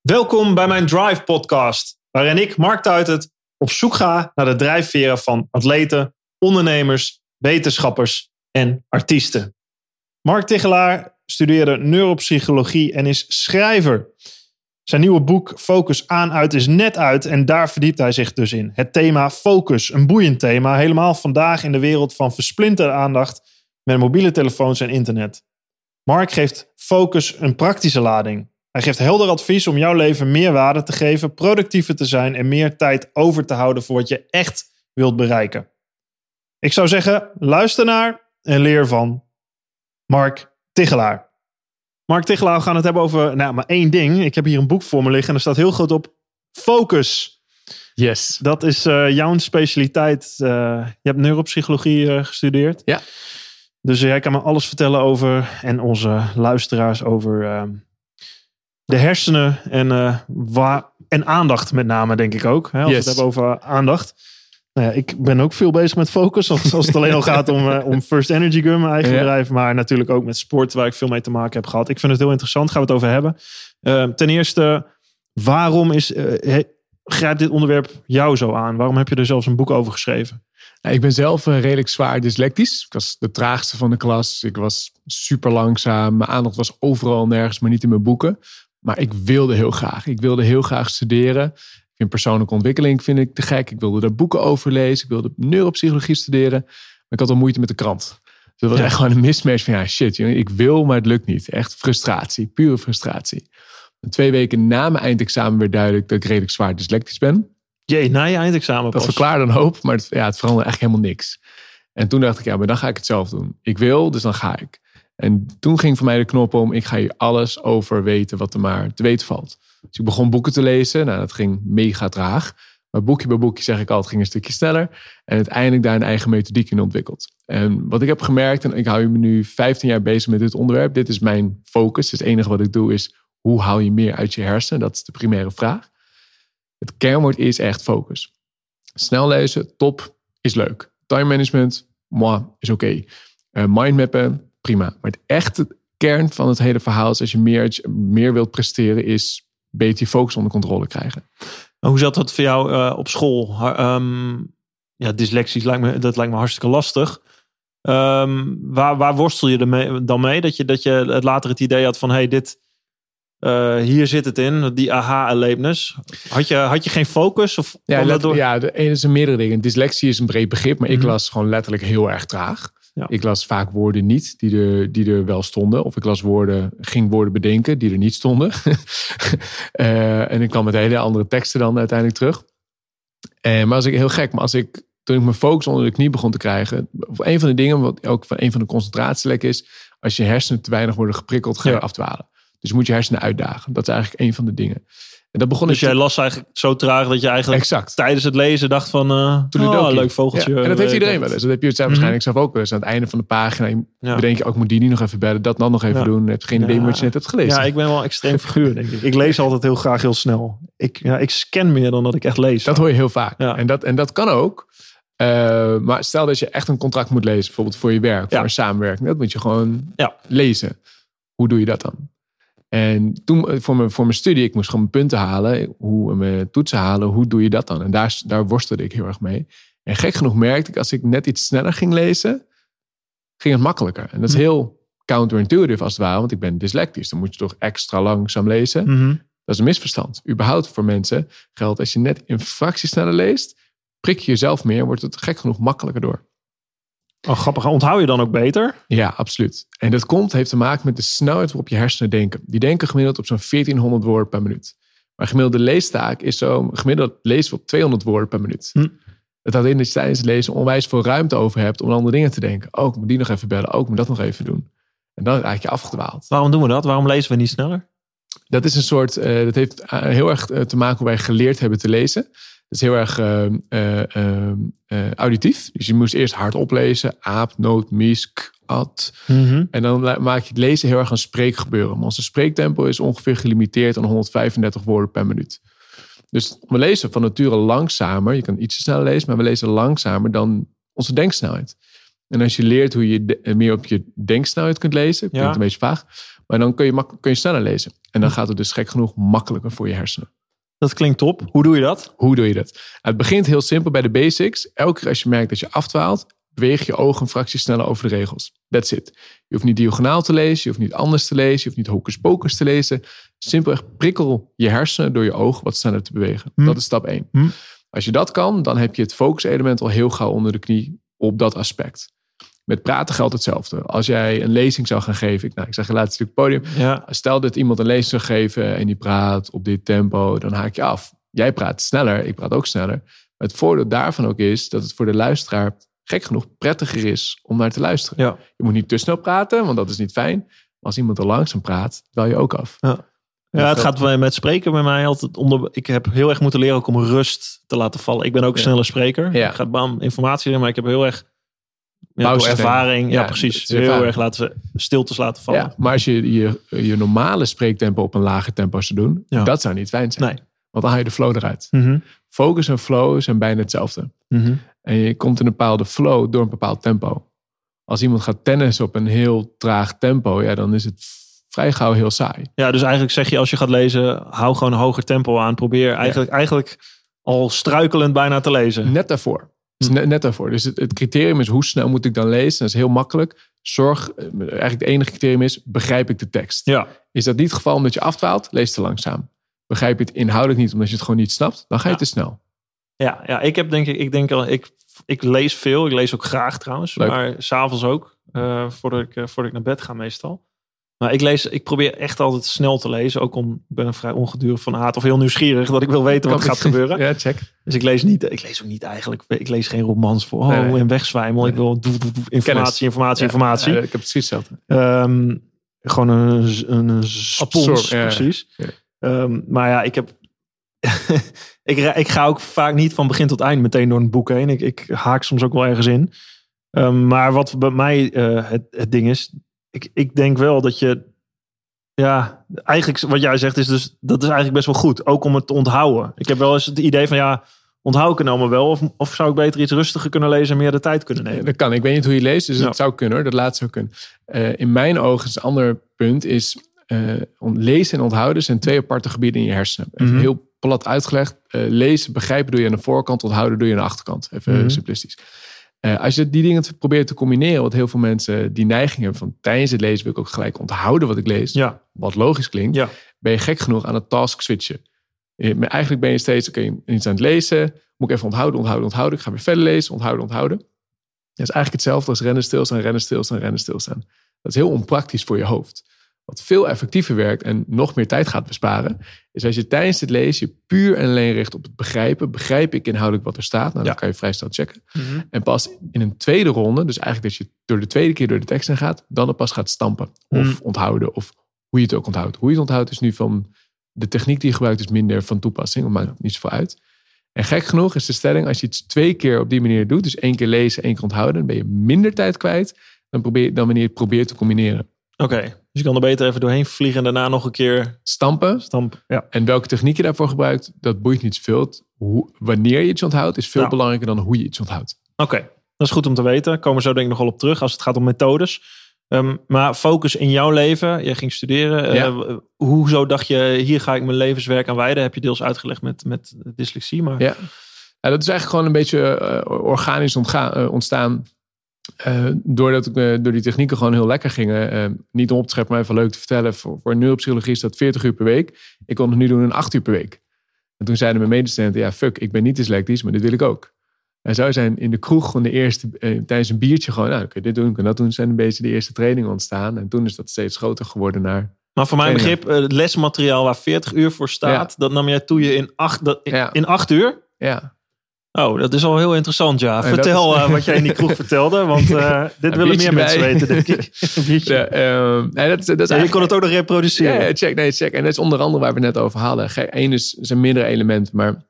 Welkom bij mijn Drive podcast, waarin ik, Mark Tuitert, op zoek ga naar de drijfveren van atleten, ondernemers, wetenschappers en artiesten. Mark Tichelaar studeerde neuropsychologie en is schrijver. Zijn nieuwe boek Focus aan uit is net uit en daar verdiept hij zich dus in. Het thema focus, een boeiend thema, helemaal vandaag in de wereld van versplinterde aandacht met mobiele telefoons en internet. Mark geeft focus een praktische lading. Hij geeft helder advies om jouw leven meer waarde te geven, productiever te zijn en meer tijd over te houden voor wat je echt wilt bereiken. Ik zou zeggen, luister naar en leer van Mark Tichelaar. Mark Tichelaar, we gaan het hebben over nou, maar één ding. Ik heb hier een boek voor me liggen en er staat heel groot op focus. Yes. Dat is uh, jouw specialiteit. Uh, je hebt neuropsychologie uh, gestudeerd. Ja. Dus jij kan me alles vertellen over, en onze luisteraars over ehm, de hersenen en, waar, en aandacht met name, denk ik ook. Hè, als yes. we het hebben over aandacht. Nou ja, ik ben ook veel bezig met focus. Als, het alleen al gaat om, uh, om First Energy Gun, mijn eigen ja. bedrijf. Maar natuurlijk ook met sport, waar ik veel mee te maken heb gehad. Ik vind het heel interessant. Gaan we het over hebben. Uh, ten eerste, waarom is, uh, grijpt dit onderwerp jou zo aan? Waarom heb je er zelfs een boek over geschreven? Nou, ik ben zelf redelijk zwaar dyslectisch. Ik was de traagste van de klas. Ik was super langzaam. Mijn aandacht was overal nergens, maar niet in mijn boeken. Maar ik wilde heel graag. Ik wilde heel graag studeren in persoonlijke ontwikkeling vind ik te gek. Ik wilde daar boeken over lezen. Ik wilde neuropsychologie studeren. Maar ik had al moeite met de krant. Dus dat was ja. echt gewoon een mismatch van ja, shit, ik wil, maar het lukt niet. Echt frustratie, pure frustratie. En twee weken na mijn eindexamen werd duidelijk dat ik redelijk zwaar dyslectisch ben. Jee, na je eindexamen Dat verklaarde een hoop, maar het, ja, het veranderde echt helemaal niks. En toen dacht ik, ja, maar dan ga ik het zelf doen. Ik wil, dus dan ga ik. En toen ging voor mij de knop om, ik ga hier alles over weten wat er maar te weten valt. Dus ik begon boeken te lezen. Nou, dat ging mega traag. Maar boekje bij boekje, zeg ik altijd, ging een stukje sneller. En uiteindelijk daar een eigen methodiek in ontwikkeld. En wat ik heb gemerkt, en ik hou me nu 15 jaar bezig met dit onderwerp. Dit is mijn focus. Dus het enige wat ik doe is, hoe haal je meer uit je hersenen? Dat is de primaire vraag. Het kernwoord is echt focus. Snel lezen, top, is leuk. Time management, moi, is oké. Okay. Uh, mindmappen, prima. Maar het echte kern van het hele verhaal is, als je meer, meer wilt presteren, is beter je focus onder controle krijgen. Hoe zat dat voor jou uh, op school? Um, ja, dyslexie lijkt me, dat lijkt me hartstikke lastig. Um, waar, waar worstel je ermee, dan mee? Dat je, dat je het later het idee had van, hey, dit, uh, hier zit het in, die aha-erlevenis. Had je, had je geen focus? Of ja, let, door? ja, de ene is een meerdere dingen. Dyslexie is een breed begrip, maar ik mm -hmm. las gewoon letterlijk heel erg traag. Ja. Ik las vaak woorden niet die er, die er wel stonden. Of ik las woorden, ging woorden bedenken die er niet stonden. uh, en ik kwam met hele andere teksten dan uiteindelijk terug. Uh, maar als ik heel gek, maar als ik toen ik mijn focus onder de knie begon te krijgen. Een van de dingen, wat ook van een van de concentratielekken is. Als je hersenen te weinig worden geprikkeld, ga je ja. afdwalen. Dus je moet je hersenen uitdagen. Dat is eigenlijk een van de dingen. En dat begon dus jij las eigenlijk zo traag dat je eigenlijk exact. tijdens het lezen dacht van... Uh, oh, een leuk vogeltje. Ja. En dat heeft iedereen wel eens. Dat heb je het Mhm. waarschijnlijk zelf ook wel eens. Aan het einde van de pagina Ja. bedenk je ook, moet die niet nog even bellen. Dat dan nog even Ja. doen. Je hebt geen idee wat je net hebt gelezen. Ja, ik ben wel een extreem figuur, denk ik. Ik lees altijd heel graag heel snel. Ik, ja, ik scan meer dan dat ik echt lees. Dat hoor je heel vaak. En, dat, en dat kan ook. Uh, maar stel dat je echt een contract moet lezen. Bijvoorbeeld voor je werk, voor een samenwerking. Dat moet je gewoon lezen. Hoe doe je dat dan? En toen eh, voor mijn, voor mijn studie, ik moest gewoon mijn punten halen. Hoe, mijn toetsen halen. Hoe doe je dat dan? En daar, daar worstelde ik heel erg mee. En gek genoeg merkte ik, als ik net iets sneller ging lezen, ging het makkelijker. En dat is Hm. heel counterintuitive als het ware. Want ik ben dyslectisch. Dan moet je toch extra langzaam lezen. Mhm. Dat is een misverstand. Überhaupt voor mensen geldt als je net een fractie sneller leest, prik je jezelf meer, wordt het gek genoeg makkelijker door. Oh, grappig. Onthoud je dan ook beter? Ja, absoluut. En dat komt, heeft te maken met de snelheid waarop je hersenen denken. Die denken gemiddeld op zo'n 1400 woorden per minuut. Maar gemiddelde leestaak is zo, gemiddeld lezen we op 200 woorden per minuut. Hm. Dat houdt in dat je tijdens het lezen onwijs veel ruimte over hebt om aan andere dingen te denken. Oh, ik moet die nog even bellen. Oh, ik moet dat nog even doen. En dan raak je afgedwaald. Waarom doen we dat? Waarom lezen we niet sneller? Dat is een soort, eh, dat heeft eh, heel erg eh, te maken hoe wij geleerd hebben te lezen. Dat is heel erg eh, eh, eh, auditief. Dus je moest eerst hardop lezen. Aap, noot, mies, k, at. Mhm. En dan maak je het lezen heel erg een spreekgebeuren. Maar onze spreektempo is ongeveer gelimiteerd aan 135 woorden per minuut. Dus we lezen van nature langzamer. Je kan ietsje sneller lezen, maar we lezen langzamer dan onze denksnelheid. En als je leert hoe je de- meer op je denksnelheid kunt lezen, klinkt Ja. een beetje vaag, maar dan kun je, kun je sneller lezen. En dan gaat het dus gek genoeg makkelijker voor je hersenen. Dat klinkt top. Hoe doe je dat? Hoe doe je dat? Het begint heel simpel bij de basics. Elke keer als je merkt dat je afdwaalt, beweeg je ogen een fractie sneller over de regels. That's it. Je hoeft niet diagonaal te lezen, je hoeft niet anders te lezen, je hoeft niet hocus pocus te lezen. Simpelweg prikkel je hersenen door je ogen wat sneller te bewegen. Hm. Dat is stap 1. Hm. Als je dat kan, dan heb je het focuselement al heel gauw onder de knie op dat aspect. Met praten geldt hetzelfde. Als jij een lezing zou gaan geven, ik, nou, ik zeg je laatst stuk podium, Ja. Stel dat iemand een lezing zou geven en die praat op dit tempo, dan haak je af. Jij praat sneller, ik praat ook sneller. Maar het voordeel daarvan ook is dat het voor de luisteraar gek genoeg prettiger is om naar te luisteren. Ja. Je moet niet te snel praten, want dat is niet fijn. Maar als iemand te langzaam praat, dwaal je ook af. Ja, het gaat met spreken bij mij altijd om de. Ik heb heel erg moeten leren ook om rust te laten vallen. Ik ben ook een Ja. snelle spreker. Ja. Ik ga bam informatie in, maar ik heb heel erg ja, door ervaring. Ja, Ja, precies. Heel ervaring. erg laten stiltes laten vallen. Ja, maar als je, je je normale spreektempo op een lager tempo zou doen, dat zou niet fijn zijn. Nee. Want dan haal je de flow eruit. Mhm. Focus en flow zijn bijna hetzelfde. Mhm. En je komt in een bepaalde flow door een bepaald tempo. Als iemand gaat tennis op een heel traag tempo, ja, dan is het vrij gauw heel saai. Ja, dus eigenlijk zeg je als je gaat lezen, hou gewoon een hoger tempo aan. Probeer eigenlijk, eigenlijk al struikelend bijna te lezen. Net daarvoor. Hm. net, net daarvoor. Dus het, het criterium is hoe snel moet ik dan lezen? Dat is heel makkelijk. Zorg, eh, eigenlijk het enige criterium is, begrijp ik de tekst? Ja, Is dat niet het geval omdat je afdwaalt? Lees te langzaam. Begrijp je het inhoudelijk niet omdat je het gewoon niet snapt? Dan ga je Ja. te snel. ja, ja ik heb denk ik, ik denk al, ik, ik lees veel. Ik lees ook graag trouwens, Leuk. maar s'avonds ook. eh, voordat, ik, eh, voordat ik naar bed ga meestal. Maar ik lees, ik probeer echt altijd snel te lezen. Ook om, ik ben een vrij ongedurig van aard of heel nieuwsgierig dat ik wil weten wat gaat gebeuren. Ja, check. Dus ik lees niet, ik lees ook niet eigenlijk, ik lees geen romans voor, oh, Nee, nee. en wegzwijmel. Ik wil doe, doe, doe, informatie, informatie, Ja, informatie. ja, ik heb precies hetzelfde. Ehm, gewoon een, een, een spons, Absorb, ja, precies. Ehm, maar ja, ik heb... ik, ik ga ook vaak niet van begin tot eind meteen door een boek heen. Ik, ik haak soms ook wel ergens in. Ehm, maar wat bij mij eh, het, het ding is... Ik, ik denk wel dat je... Ja, eigenlijk wat jij zegt is dus... Dat is eigenlijk best wel goed. Ook om het te onthouden. Ik heb wel eens het idee van ja... Onthoud ik het nou maar wel? Of, of zou ik beter iets rustiger kunnen lezen en meer de tijd kunnen nemen? Dat kan. Ik weet niet hoe je leest, dus Ja. het zou kunnen. hoor. Dat laatste zou kunnen. Eh, in mijn ogen is een ander punt is... om- lezen en onthouden zijn twee aparte gebieden in je hersenen. Even Mhm. heel plat uitgelegd. Eh, lezen, begrijpen doe je aan de voorkant, onthouden doe je aan de achterkant. Even Mhm. simplistisch. Eh, als je die dingen probeert te combineren, wat heel veel mensen die neiging hebben van tijdens het lezen wil ik ook gelijk onthouden wat ik lees, Ja, wat logisch klinkt, ja. ben je gek genoeg aan het task switchen. Eigenlijk ben je steeds, oké, iets aan het lezen, moet ik even onthouden, onthouden, onthouden. Ik ga weer verder lezen, onthouden, onthouden. Dat is eigenlijk hetzelfde als rennen, stilstaan, rennen, stilstaan, rennen, stilstaan. Dat is heel onpraktisch voor je hoofd. Wat veel effectiever werkt en nog meer tijd gaat besparen, is als je tijdens het lezen je puur en alleen richt op het begrijpen. Begrijp ik inhoudelijk wat er staat? Nou, Ja. dan kan je vrij snel checken. En pas in een tweede ronde, dus eigenlijk dat je door de tweede keer door de tekst heen gaat, dan pas gaat stampen. Of Mm. onthouden, of hoe je het ook onthoudt. Hoe je het onthoudt is nu van de techniek die je gebruikt is minder van toepassing, maar maakt niet zoveel uit. En gek genoeg is de stelling, als je iets twee keer op die manier doet, dus één keer lezen, één keer onthouden, dan ben je minder tijd kwijt dan, probeer, dan wanneer je het probeert te combineren. Oké, dus je kan er beter even doorheen vliegen en daarna nog een keer Stampen stampen. Ja, en welke techniek je daarvoor gebruikt, dat boeit niet Hoe, wanneer je iets onthoudt, is veel Ja. belangrijker dan hoe je iets onthoudt. oké. Dat is goed om te weten. Komen we zo denk ik nog wel op terug als het gaat om methodes. Ehm, maar focus in jouw leven. Je ging studeren. Ja. Eh, hoezo dacht je, hier ga ik mijn levenswerk aan wijden? Heb je deels uitgelegd met, met dyslexie. Maar Ja. Ja, dat is eigenlijk gewoon een beetje eh, organisch eh, ontstaan. Eh, doordat ik, eh, door die technieken gewoon heel lekker gingen. Eh, niet om op te scheppen, maar even leuk te vertellen. Voor, voor neuropsychologie is dat 40 uur per week. Ik kon het nu doen in 8 uur per week. En toen zeiden mijn medestudenten, ja fuck, ik ben niet dyslectisch, maar dit wil ik ook. En zo zijn in de kroeg gewoon de eerste, tijdens een biertje gewoon, nou, dan kun je dit doen, kun dat doen. Zijn een beetje de eerste trainingen ontstaan. En toen is dat steeds groter geworden naar... Maar voor mijn Trainingen. begrip, eh, lesmateriaal waar 40 uur voor staat, dat nam jij toe je in acht, dat, in, Ja. in acht uur. Ja, Oh, dat is al heel interessant, ja. En Vertel is- eh, wat jij in die kroeg vertelde, want eh, dit willen meer mensen weten, denk ik. Ja, ehm, nee, dat, is- dat is Ja, je kon het ook nog reproduceren. Ja, check. Nee, check. En dat is onder andere waar we net over hadden. Eén is, zijn meerdere elementen, maar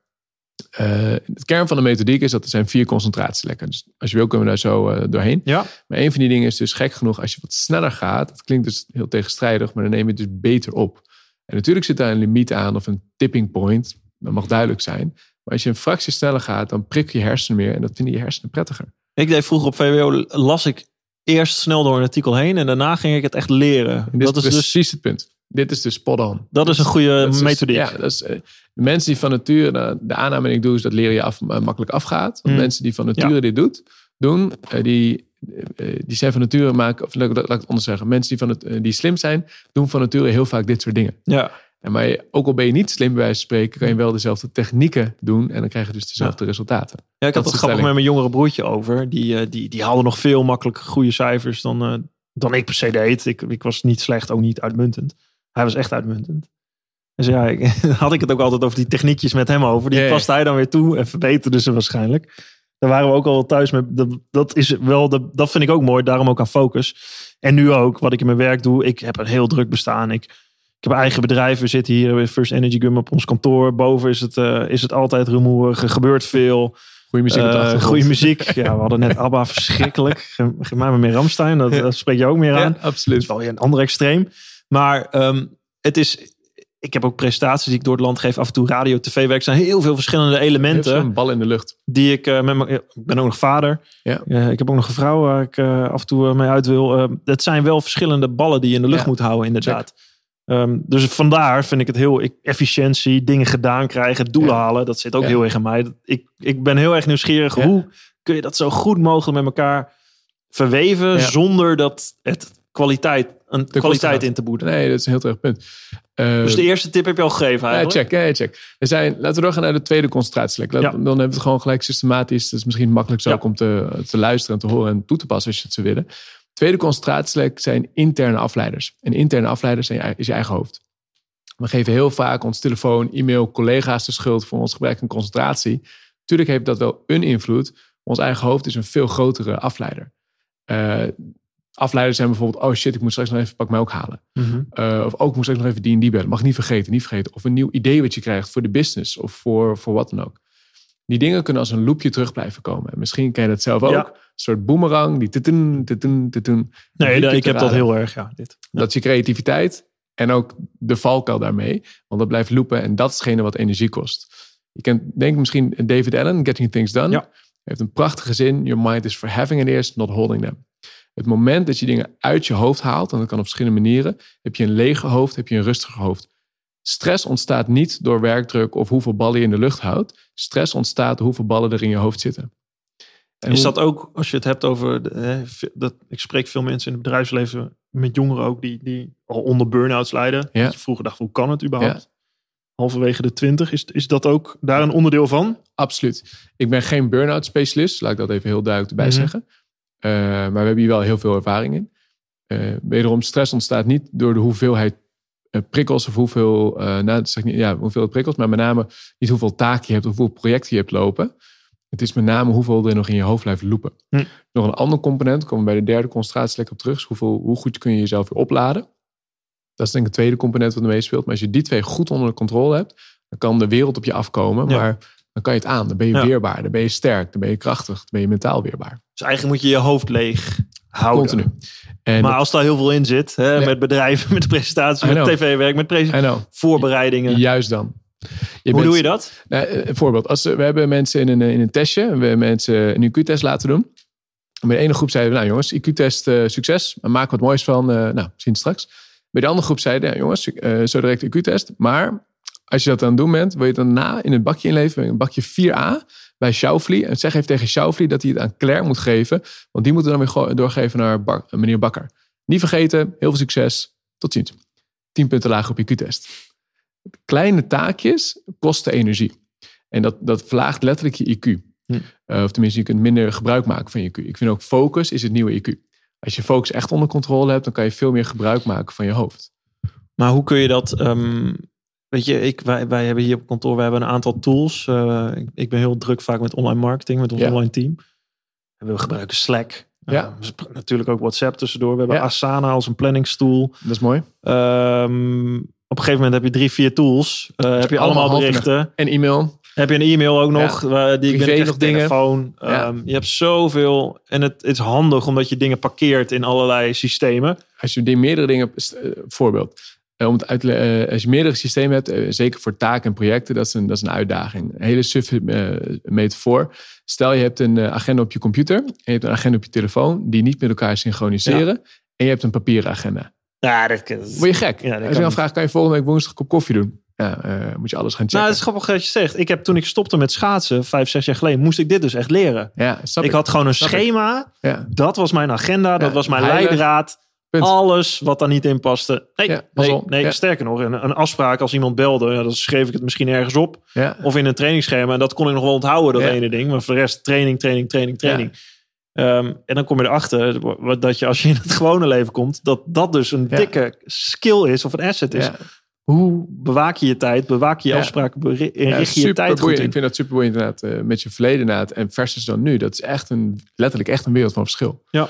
eh, het kern van de methodiek is dat er zijn vier concentratielekken. Dus als je wil kunnen we daar zo doorheen. Ja. Maar een van die dingen is dus gek genoeg, als je wat sneller gaat, dat klinkt dus heel tegenstrijdig, maar dan neem je het dus beter op. En natuurlijk zit daar een limiet aan of een tipping point. Dat mag duidelijk zijn. Maar als je een fractie sneller gaat, dan prik je hersenen meer en dat vinden je hersenen prettiger. Ik deed vroeger op VWO, las ik eerst snel door een artikel heen en daarna ging ik het echt leren. En Dat is dus precies het punt. Dit is dus spot on. dat is een goede Dat is dus- methodiek. ja, dat is, eh, de mensen die van nature, de, aanname die ik doe, is dat leren je af, eh, makkelijk afgaat. Want Hmm. mensen die van nature dit doet, doen, eh, die, die zijn van nature maken, of laat, ik het anders zeggen, mensen die, van het, die slim zijn, doen van nature heel vaak dit soort dingen. Ja. En maar je- ook al ben je niet slim bij wijze van spreken, kan je wel dezelfde technieken doen en dan krijg je dus dezelfde resultaten. Ja, ik had Dat het grappig met mijn jongere broertje over. Die, eh, die, die haalde nog veel makkelijker goede cijfers dan, eh, dan ik per se deed. Ik, ik was niet slecht, ook niet uitmuntend. Hij was echt uitmuntend. Dus ja, ik, had ik het ook altijd over die techniekjes met hem over. Die paste hij dan weer toe en verbeterde ze waarschijnlijk. Daar waren we ook al thuis mee. Dat, dat, is wel de, dat vind ik ook mooi, daarom ook aan focus. En nu ook, wat ik in mijn werk doe. Ik heb een heel druk bestaan. Ik, ik heb een eigen bedrijf. We zitten hier bij First Energy Gum op ons kantoor. Boven is het, eh, is het altijd rumoerig. Er gebeurt veel. Goede muziek Eh, goede muziek. Ja, we hadden net ABBA, verschrikkelijk. Ge- Geef mij maar meer Ramstein, dat, dat spreek je ook meer aan. Ja, Dat absoluut. is wel weer een ander extreem. Maar ehm, het is... Ik heb ook presentaties die ik door het land geef. Af en toe radio, tv werk. Er zijn heel veel verschillende elementen Een bal in de lucht. die ik eh, met mijn... Ik ben ook nog vader. Ja. Ik heb ook nog een vrouw waar ik af en toe mee uit wil. Het zijn wel verschillende ballen die je in de lucht Ja. moet houden, inderdaad. Ehm, dus vandaar vind ik het heel ik, efficiëntie, dingen gedaan krijgen, doelen Ja. halen. Dat zit ook Ja. heel erg in mij. Ik, ik ben heel erg nieuwsgierig. Ja. Hoe kun je dat zo goed mogelijk met elkaar verweven Ja. zonder dat het kwaliteit, een kwaliteit in te boeten? Nee, dat is een heel terecht punt. Eh, Dus de eerste tip heb je al gegeven Ja, eigenlijk. check. Ja, check. Er zijn, laten we doorgaan naar de tweede concentratielek. Ja. Dan hebben we het gewoon gelijk systematisch. Dat is misschien makkelijk zo Ja. om te, te luisteren en te horen en toe te passen als je het zou willen. Tweede concentratielek zijn interne afleiders. En interne afleiders zijn je, ei- is je eigen hoofd. We geven heel vaak ons telefoon, e-mail, collega's de schuld voor ons gebrek aan concentratie. Tuurlijk heeft dat wel een invloed. Ons eigen hoofd is een veel grotere afleider. Eh, afleiders zijn bijvoorbeeld, oh shit, ik moet straks nog even pak mij ook halen. Mhm. Uh, of ook ik moet straks nog even die en die bellen. Mag niet vergeten, niet vergeten. Of een nieuw idee wat je krijgt voor de business of voor, voor wat dan ook. Die dingen kunnen als een loopje terug blijven komen. En misschien ken je dat zelf ook. Ja. Een soort boemerang. Die tutun, tutun, tutun. Nee, keer ik heb dat heel erg. Ja, dit. Dat is je creativiteit en ook de valkuil daarmee. Want dat blijft loopen en dat is hetgene wat energie kost. Je kent denk misschien David Allen, Getting Things Done. Ja. Heeft een prachtige zin. Your mind is for having ideas, not holding them. Het moment dat je dingen uit je hoofd haalt, en dat kan op verschillende manieren, heb je een lege hoofd, heb je een rustiger hoofd. Stress ontstaat niet door werkdruk of hoeveel ballen je in de lucht houdt. Stress ontstaat hoeveel ballen er in je hoofd zitten. En Is dat ook, als je het hebt over, de, dat, ik spreek veel mensen in het bedrijfsleven, met jongeren ook, die, die al onder burn-outs lijden. Ja. Dat je vroeger dacht, hoe kan het überhaupt? Halverwege de twintig, is, is dat ook daar een onderdeel van? Absoluut. Ik ben geen burn-out specialist, laat ik dat even heel duidelijk erbij Mhm. zeggen. Eh, maar we hebben hier wel heel veel ervaring in. Eh, wederom, stress ontstaat niet door de hoeveelheid prikkels of hoeveel, eh nou, zeg ik niet, ja, hoeveel prikkels, maar met name niet hoeveel taken je hebt of hoeveel projecten je hebt lopen. Het is met name hoeveel er nog in je hoofd blijft lopen. Hm. Nog een ander component, komen we bij de derde concentratielek op terug, is hoeveel, hoe goed kun je jezelf weer opladen. Dat is denk ik het tweede component wat er meespeelt. Maar als je die twee goed onder de controle hebt, dan kan de wereld op je afkomen. Ja. Maar dan kan je het aan. Dan ben je Ja. weerbaar. Dan ben je sterk. Dan ben je krachtig. Dan ben je mentaal weerbaar. Dus eigenlijk moet je je hoofd leeg houden. Continu. En Maar als daar heel veel in zit, hè, Nee. met bedrijven, met presentaties, met tv-werk, met presen- I know. voorbereidingen. Juist dan. Je Hoe bent- doe je dat? Nou, eh, een voorbeeld. Als, we we hebben mensen in een, in een testje. We hebben mensen een IQ-test laten doen. En bij de ene groep zeiden we, nou jongens, IQ-test eh, succes. Maar maak wat moois van. eh, nou, zien het straks. Bij de andere groep zeiden, ja, jongens, eh, zo direct IQ-test. Maar als je dat aan het doen bent, wil je het daarna in een bakje inleveren. Een bakje 4A bij Schauffele. En zeg even tegen Schauffele dat hij het aan Claire moet geven. Want die moeten dan weer doorgeven naar Bak- meneer Bakker. Niet vergeten, heel veel succes. Tot ziens. 10 punten lager op IQ-test. Kleine taakjes kosten energie. En dat, dat verlaagt letterlijk je IQ. Hm. Eh, of tenminste, je kunt minder gebruik maken van je IQ. Ik vind ook focus is het nieuwe IQ. Als je focus echt onder controle hebt, dan kan je veel meer gebruik maken van je hoofd. Maar hoe kun je dat... ehm, weet je, ik, wij, wij hebben hier op kantoor we hebben een aantal tools. Uh, ik, ik, ben heel druk vaak met online marketing, met ons Ja. online team. En we gebruiken Slack. Ja. Uh, natuurlijk ook WhatsApp tussendoor. We hebben Ja. Asana als een planningstool. Dat is mooi. Ehm, op een gegeven moment heb je drie, vier tools. Uh, heb je allemaal allemaal berichten. En e-mail. Heb je een e-mail ook nog? waar die ik ben nog dingen. telefoon. Ja. Ehm, je hebt zoveel. En het, het is handig omdat je dingen parkeert in allerlei systemen. Als je die meerdere dingen, eh, voorbeeld. Eh, om het uit, te eh, als je meerdere systemen hebt, eh, zeker voor taken en projecten, dat is een, dat is een uitdaging. Een hele suffe metafoor. Stel je hebt een agenda op je computer en je hebt een agenda op je telefoon die niet met elkaar synchroniseren. En je hebt een papieren agenda. Ja, dat, dat, Word je gek? Ja, dat als je dan vraagt, kan je volgende week woensdag een kop koffie doen? Ja, moet je alles gaan checken. Nou, het is grappig dat je zegt. Ik heb toen ik stopte met schaatsen, vijf, zes jaar geleden, moest ik dit dus echt leren. ja, snap Ik ik. had gewoon een Snap schema. Ja, Dat was mijn agenda. Dat was mijn heilig. leidraad. Punt. Alles wat daar niet in paste. Nee, Ja, nee, mazzel. nee Ja. sterker nog, een, een afspraak als iemand belde, ja, dan schreef ik het misschien ergens op. ja. Of in een trainingsschema. En dat kon ik nog wel onthouden, dat ene ding. Maar voor de rest training, training, training, training. Ehm, en dan kom je erachter wat- dat je als je in het gewone leven komt, dat dat dus een dikke skill is of een asset is. Hoe bewaak je je tijd? Bewaak je afspraken? Ja, richt je je tijd goed superboeiend. in? Ik vind dat super boeiend inderdaad. eh, met je verleden inderdaad. En versus dan nu. Dat is echt een, letterlijk echt een wereld van verschil. Ja.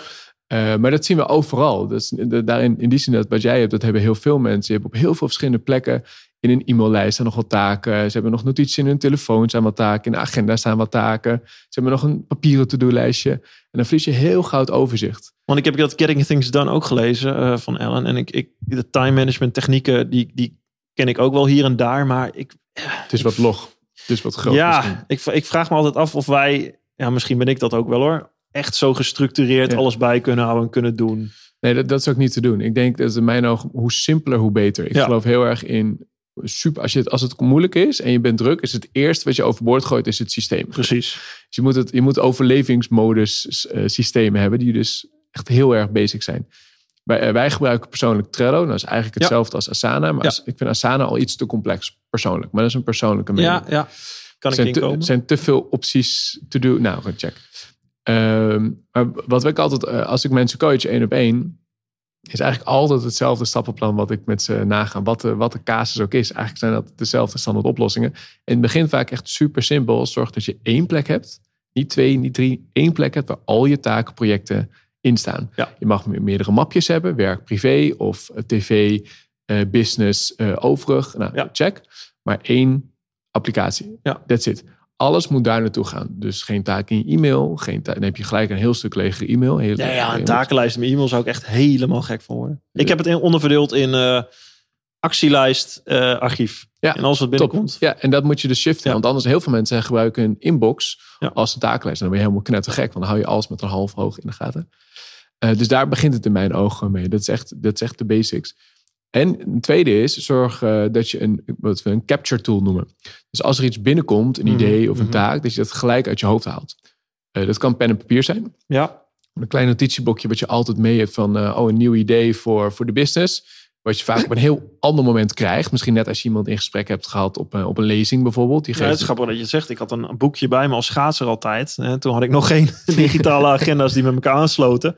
Eh, maar dat zien we overal. Dus de- daarin, in die zin dat wat jij hebt, dat hebben heel veel mensen. Je hebt op heel veel verschillende plekken in een e-maillijst staan nog wat taken. Ze hebben nog notities in hun telefoon staan wat taken. In de agenda staan wat taken. Ze hebben nog een papieren to-do-lijstje. En dan verlies je heel gauw het overzicht. Want ik heb dat Getting Things Done ook gelezen eh, van Ellen. En ik, ik, de time management technieken, die, die ken ik ook wel hier en daar. Maar ik, Het is wat log. Het is wat groot. misschien. ja, ik, ik vraag me altijd af of wij, ja, misschien ben ik dat ook wel hoor, echt zo gestructureerd Ja. alles bij kunnen houden en kunnen doen. Nee, dat, dat is ook niet te doen. Ik denk dat in mijn ogen, hoe simpeler, hoe beter. Ik Ja. geloof heel erg in super. Als, je het, als het moeilijk is en je bent druk, is het eerste wat je overboord gooit, is het systeem. Precies. Dus je moet, het, je moet overlevingsmodus eh, systemen hebben, die dus echt heel erg basic zijn. Wij, eh, wij gebruiken persoonlijk Trello. Dat is eigenlijk Ja. hetzelfde als Asana. Maar Ja. als- ik vind Asana al iets te complex, persoonlijk. Maar dat is een persoonlijke mening. Ja, ja. Kan ik zijn, te, inkomen? er zijn te veel opties te doen. Nou, check. Ehm, maar wat ik altijd, eh, als ik mensen coach één op één, is eigenlijk altijd hetzelfde stappenplan wat ik met ze naga. Wat de, wat de casus ook is. Eigenlijk zijn dat dezelfde standaard oplossingen. In het begin vaak echt super simpel. Zorg dat je één plek hebt. Niet twee, niet drie. één plek hebt waar al je taken, projecten in staan. Ja. Je mag me- meerdere mapjes hebben. Werk, privé of eh, tv, eh, business, overig. Nou, Ja. check. Maar één applicatie. Ja. That's it. Alles moet daar naartoe gaan. Dus geen taak in je e-mail. Geen ta- dan heb je gelijk een heel stuk legere e-mail. Heel, Ja, ja, een takenlijst met e-mail zou ik echt helemaal gek van worden. Ik heb het in, onderverdeeld in eh, actielijst, eh, archief. Ja, en alles wat Top. binnenkomt. Ja, en dat moet je dus shiften. Ja. Want anders heel veel mensen gebruiken een inbox Ja. als een takenlijst. En dan ben je helemaal knettergek. Want dan hou je alles met een half hoog in de gaten. Eh, dus daar begint het in mijn ogen mee. Dat is echt, dat is echt de basics. En een tweede is, zorg eh, dat je een, wat we een capture tool noemen. Dus als er iets binnenkomt, een Mhm, idee of een mhm. taak, dat je dat gelijk uit je hoofd haalt. Eh, dat kan pen en papier zijn. Ja, Een klein notitieboekje wat je altijd mee hebt van, eh, oh, een nieuw idee voor, voor de business. Wat je vaak op een heel ander moment krijgt. Misschien net als je iemand in gesprek hebt gehad op, een- op een lezing bijvoorbeeld. Die Ja, geeft het is grappig dat je het zegt. Ik had een boekje bij me als schaatser altijd. En toen had ik nog geen digitale agenda's die met elkaar aansloten.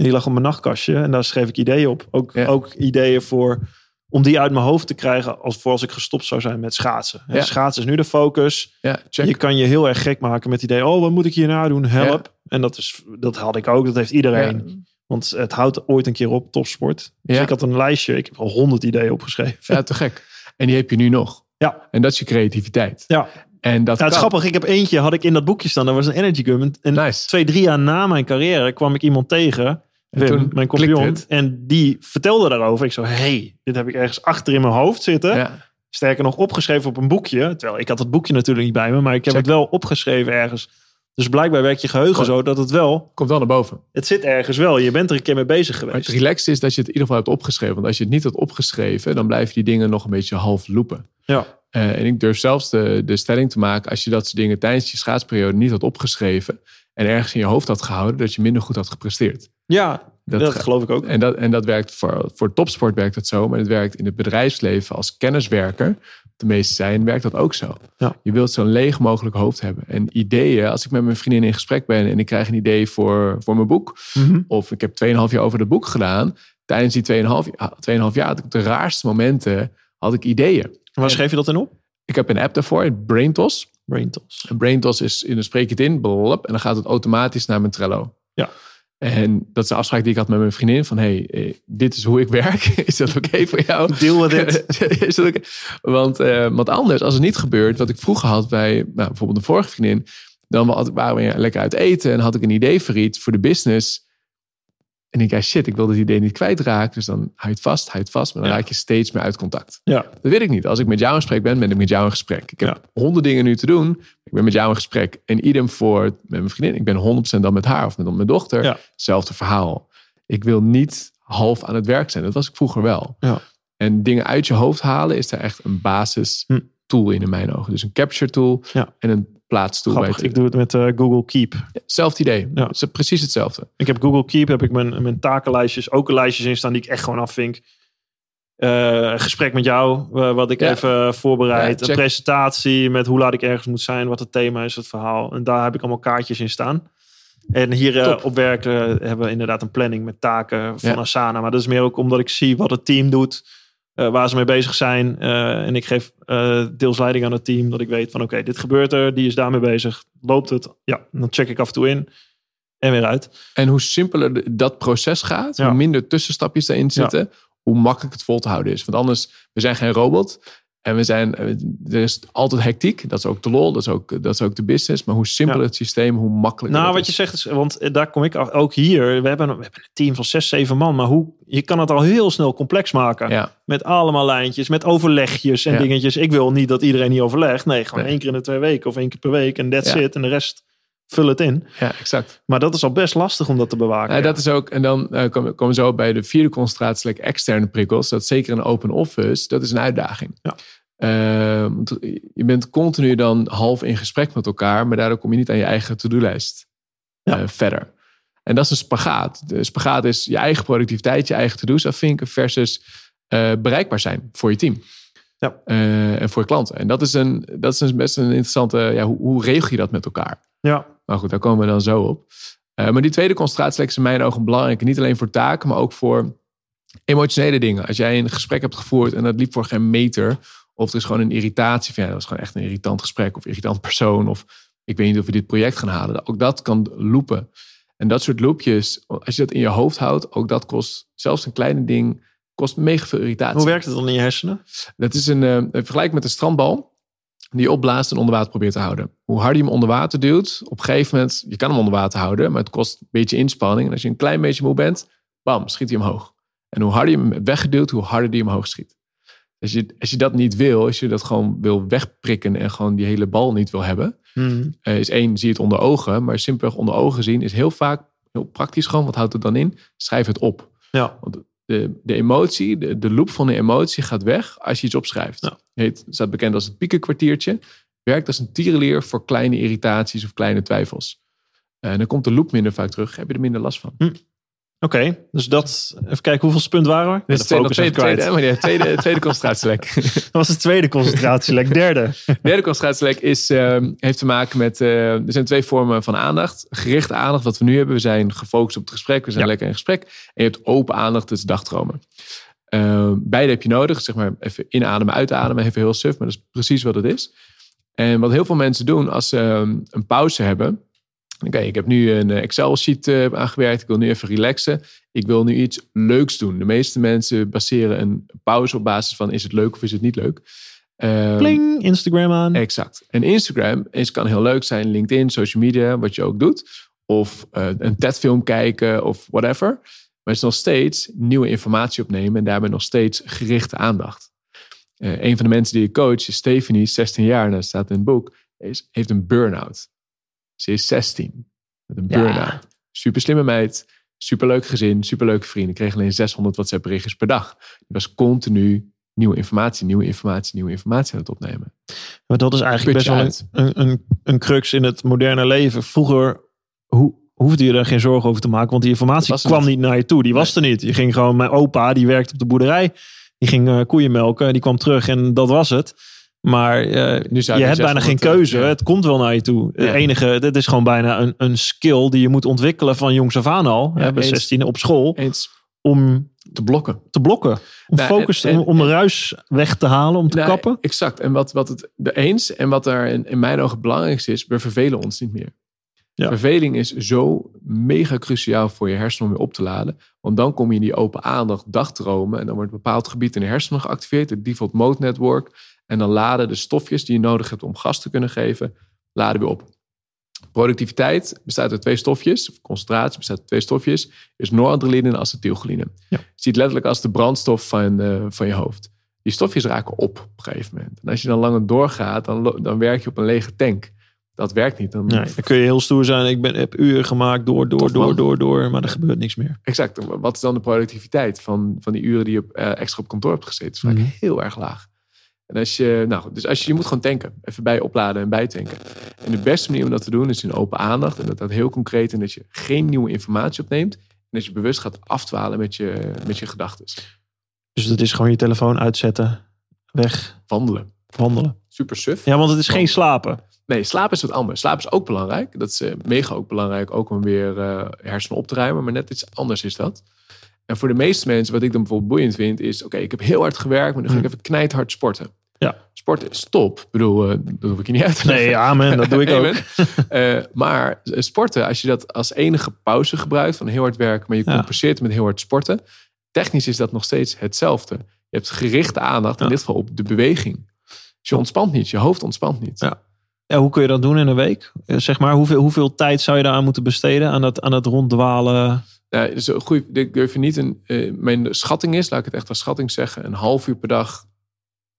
En die lag op mijn nachtkastje. En daar schreef ik ideeën op. Ook, Ja. ook ideeën voor om die uit mijn hoofd te krijgen als voor als ik gestopt zou zijn met schaatsen. Ja. Schaatsen is nu de focus. Ja, check. Je kan je heel erg gek maken met het idee. Oh, wat moet ik hierna doen? Help. En dat, is, dat had ik ook. Dat heeft iedereen. Want het houdt ooit een keer op, topsport. Dus Ja. ik had een lijstje. Ik heb al honderd ideeën opgeschreven. Ja, te gek. En die heb je nu nog. Ja. En dat is je creativiteit. Ja. En dat Ja, het is grappig. Ik heb eentje, had ik in dat boekje staan. Dat was een energy gum. En- En Nice. twee, drie jaar na mijn carrière kwam ik iemand tegen. En Wim, toen mijn compagnon. En die vertelde daarover. Ik zo, hey, dit heb ik ergens achter in mijn hoofd zitten. Ja. Sterker nog, opgeschreven op een boekje. Terwijl ik had het boekje natuurlijk niet bij me. Maar ik heb Check. het wel opgeschreven ergens. Dus blijkbaar werkt je geheugen zo dat het wel... Komt wel naar boven. Het zit ergens wel. Je bent er een keer mee bezig Maar geweest. het relaxed is dat je het in ieder geval hebt opgeschreven. Want als je het niet had opgeschreven, dan blijven die dingen nog een beetje half lopen. Ja. Eh, en ik durf zelfs de, de stelling te maken, als je dat soort dingen tijdens je schaatsperiode niet had opgeschreven en ergens in je hoofd had gehouden, dat je minder goed had gepresteerd. Ja, Dat geloof ik ook. En dat, en dat werkt voor, voor topsport werkt dat zo, maar het werkt in het bedrijfsleven als kenniswerker. De meeste zijn, werkt dat ook zo. Ja. Je wilt zo'n leeg mogelijk hoofd hebben. En ideeën, als ik met mijn vriendin in gesprek ben en ik krijg een idee voor, voor mijn boek, Mhm. of ik heb 2,5 jaar over dat boek gedaan. Tijdens die 2,5 jaar, 2,5 jaar had ik op de raarste momenten had ik ideeën. Waar schreef je dat in op? Ik heb een app daarvoor, BrainTos. BrainTos. En BrainTos is, dan spreek je het in, blop, en dan gaat het automatisch naar mijn Trello. Ja. En dat is een afspraak die ik had met mijn vriendin. Van, hey, eh, dit is hoe ik werk. Is dat oké voor jou? Deal with it. is dat oké? Want eh, wat anders, als het niet gebeurt, wat ik vroeger had bij nou, bijvoorbeeld een vorige vriendin, dan waren we lekker uit eten en had ik een idee voor iets voor de business. En ik dacht, shit, ik wil dat idee niet kwijtraken. Dus dan hou je het vast, hou het vast. Maar dan Ja. raak je steeds meer uit contact. Ja. Dat weet ik niet. Als ik met jou in gesprek ben, ben ik met jou in gesprek. Ik heb Ja. honderd dingen nu te doen. Ik ben met jou in gesprek. En idem voor met mijn vriendin. Ik ben 100% dan met haar of met mijn dochter. Ja. Hetzelfde verhaal. Ik wil niet half aan het werk zijn. Dat was ik vroeger wel. Ja. En dingen uit je hoofd halen is daar echt een basis Hm. tool in in mijn ogen. Dus een capture tool en een plaatstool. bij Grappig. Ik doe het met eh, Google Keep. Hetzelfde idee. Ja. Het is precies hetzelfde. Ik heb Google Keep, heb ik mijn, mijn takenlijstjes, ook een lijstjes in staan die ik echt gewoon afvink. Een gesprek met jou, eh, wat ik Ja. even voorbereid. Een presentatie met hoe laat ik ergens moet zijn, wat het thema is, het verhaal. En daar heb ik allemaal kaartjes in staan. En hier op werk hebben we inderdaad een planning met taken van. Asana. Maar dat is meer ook omdat ik zie wat het team doet, waar ze mee bezig zijn. Eh, en ik geef eh, deels leiding aan het team, dat ik weet van oké, dit gebeurt er, die is daarmee bezig. Loopt het? Ja, dan check ik af en toe in en weer uit. En hoe simpeler dat proces gaat, Ja. hoe minder tussenstapjes daarin zitten, hoe makkelijk het vol te houden is. Want anders, we zijn geen robot. En we zijn, eh, er is altijd hectiek. Dat is ook de lol, dat is ook, dat is ook de business. Maar hoe simpeler Ja. het systeem, hoe makkelijker Nou, wat is. je zegt, is, want eh, daar kom ik ook hier. We hebben, we hebben een team van zes, zeven man. Maar hoe, je kan het al heel snel complex maken. Ja, Met allemaal lijntjes, met overlegjes en Ja. dingetjes. Ik wil niet dat iedereen niet overlegt. Nee, gewoon Nee. één keer in de twee weken of één keer per week. En that's it. En de rest vul het in. ja, exact. Maar dat is al best lastig om dat te bewaken. Ja, dat is ook, en dan eh, komen komen we zo bij de vierde concentratie, like externe prikkels. Dat zeker een open office, dat is een uitdaging. Ja. Eh, je bent continu dan half in gesprek met elkaar, maar daardoor kom je niet aan je eigen to-do-lijst Ja. eh, verder. En dat is een spagaat. De spagaat is je eigen productiviteit, je eigen to-do's afvinken versus bereikbaar zijn voor je team. Ja. En voor je klanten. En dat is, een, dat is een best een interessante, ja, hoe, hoe regel je dat met elkaar? ja. Maar goed, daar komen we dan zo op. Eh, maar die tweede concentratie is in mijn ogen belangrijk. Niet alleen voor taken, maar ook voor emotionele dingen. Als jij een gesprek hebt gevoerd en dat liep voor geen meter. Of er is gewoon een irritatie van ja, dat was gewoon echt een irritant gesprek. Of irritant persoon. Of ik weet niet of we dit project gaan halen. Ook dat kan loopen. En dat soort loopjes, als je dat in je hoofd houdt, ook dat kost, zelfs een kleine ding, kost mega veel irritatie. Hoe werkt het dan in je hersenen? Dat is een, eh vergelijk met een strandbal die opblaast en onder water probeert te houden. Hoe harder je hem onder water duwt, op een gegeven moment, je kan hem onder water houden, maar het kost een beetje inspanning. En als je een klein beetje moe bent, bam, schiet hij omhoog. En hoe harder je hem weggeduwd, hoe harder die omhoog schiet. Als je, als je dat niet wil, als je dat gewoon wil wegprikken en gewoon die hele bal niet wil hebben, Hmm. eh, is één, zie je het onder ogen. Maar simpelweg onder ogen zien is heel vaak heel praktisch gewoon. Wat houdt het dan in? Schrijf het op. Ja. Want de, de emotie, de, de loop van de emotie gaat weg als je iets opschrijft. Heet, staat bekend als het piekenkwartiertje. Werkt als een tierenleer voor kleine irritaties of kleine twijfels. En dan komt de loop minder vaak terug. Heb je er minder last van. Oké, dus dat... Even kijken, hoeveel punt waren we? Dit de is tweede, tweede, tweede, tweede, tweede concentratielek. Dat was de tweede concentratielek. Derde. derde concentratielek is, eh, heeft te maken met... eh, er zijn twee vormen van aandacht. Gerichte aandacht, wat we nu hebben. We zijn gefocust op het gesprek. We zijn Ja. lekker in gesprek. En je hebt open aandacht, is dagdromen. Eh, beide heb je nodig. Zeg maar even inademen, uitademen. Even heel suf, maar dat is precies wat het is. En wat heel veel mensen doen als ze eh, een pauze hebben... Oké, ik heb nu een Excel-sheet eh, aangewerkt. Ik wil nu even relaxen. Ik wil nu iets leuks doen. De meeste mensen baseren een pauze op basis van... is het leuk of is het niet leuk? Ehm, Pling, Instagram aan. Exact. En Instagram is, kan heel leuk zijn. LinkedIn, social media, wat je ook doet. Of eh, een TED-film kijken of whatever. Maar het is nog steeds nieuwe informatie opnemen. En daarbij nog steeds gerichte aandacht. Eh, een van de mensen die ik coach is Stephanie, 16 jaar. En dat staat in het boek. Is, heeft een burn-out. Ze is 16. Met een Ja. burn-out. Super slimme meid. Superleuk gezin. Superleuke vrienden. Kreeg alleen 600 WhatsApp berichtjes per dag. Die was continu nieuwe informatie, nieuwe informatie, nieuwe informatie aan het opnemen. Maar dat is eigenlijk best wel een, een, een, crux in het moderne leven. Vroeger hoe, hoefde je er geen zorgen over te maken, want die informatie kwam niet. niet naar je toe. Die was er niet. Je ging gewoon, mijn opa, die werkte op de boerderij, die ging eh, koeien melken, die kwam terug en dat was het. Maar eh, Nu je hebt bijna geen 600, eh, keuze. ja. Het komt wel naar je toe. Ja. Het enige, dit is gewoon bijna een, een skill die je moet ontwikkelen van jongs af aan al. Ja, bij eens. 16 op school. Eens. Om te blokken. te blokken. Om Nou, focus, en- en- om, om ruis weg te halen, om te Nou, kappen. Exact. En wat, wat het de eens en wat daar in, in mijn ogen het belangrijkste is, we vervelen ons niet meer. Ja. Verveling is zo mega cruciaal voor je hersenen om weer op te laden. Want dan kom je in die open aandacht dagdromen en dan wordt een bepaald gebied in de hersenen geactiveerd, het default mode network. En dan laden de stofjes die je nodig hebt om gas te kunnen geven, laden weer op. Productiviteit bestaat uit twee stofjes, of concentratie bestaat uit twee stofjes, is noradrenaline en acetylcholine. Ja. Je ziet letterlijk als de brandstof van, eh, van je hoofd. Die stofjes raken op op een gegeven moment. En als je dan langer doorgaat, dan, dan werk je op een lege tank. Dat werkt niet. Dan, Nee, dan kun je heel stoer zijn. Ik ben, heb uren gemaakt door, door, Tof, door, door, door. Maar er gebeurt niks meer. Exact. Wat is dan de productiviteit van, van die uren die je op, eh, extra op kantoor hebt gezeten? Dat is vaak Mhm. heel erg laag. En als je, nou, goed, dus als je, je moet gewoon tanken. Even bij opladen en bijtanken. En de beste manier om dat te doen is in open aandacht. En dat dat heel concreet in dat je geen nieuwe informatie opneemt. En dat je bewust gaat afdwalen met je, met je gedachten. Dus dat is gewoon je telefoon uitzetten, weg, Wandelen. wandelen. Super suf. Ja, want het is geen slapen. Nee, slaap is wat anders. Slaap is ook belangrijk. Dat is eh, mega ook belangrijk, ook om weer eh, hersenen op te ruimen. Maar net iets anders is dat. En voor de meeste mensen, wat ik dan bijvoorbeeld boeiend vind, is: oké, ik heb heel hard gewerkt, maar nu ga ik Hmm. even knijthard sporten. Ja. Sporten is top. Ik bedoel, eh, dat hoef ik je niet uit te leggen. Nee, amen. Dat doe ik ook. Eh, maar eh, sporten, als je dat als enige pauze gebruikt van heel hard werken, maar je Ja. compenseert met heel hard sporten, technisch is dat nog steeds hetzelfde. Je hebt gerichte aandacht, in dit geval op de beweging. Dus je ontspant niet, je hoofd ontspant niet. Ja. Ja, hoe kun je dat doen in een week? Eh, Zeg maar, hoeveel, hoeveel tijd zou je daaraan moeten besteden? Aan dat, aan dat ronddwalen? Ja, dus goeie, ik durf je niet een. eh, mijn schatting is, laat ik het echt als schatting zeggen, een half uur per dag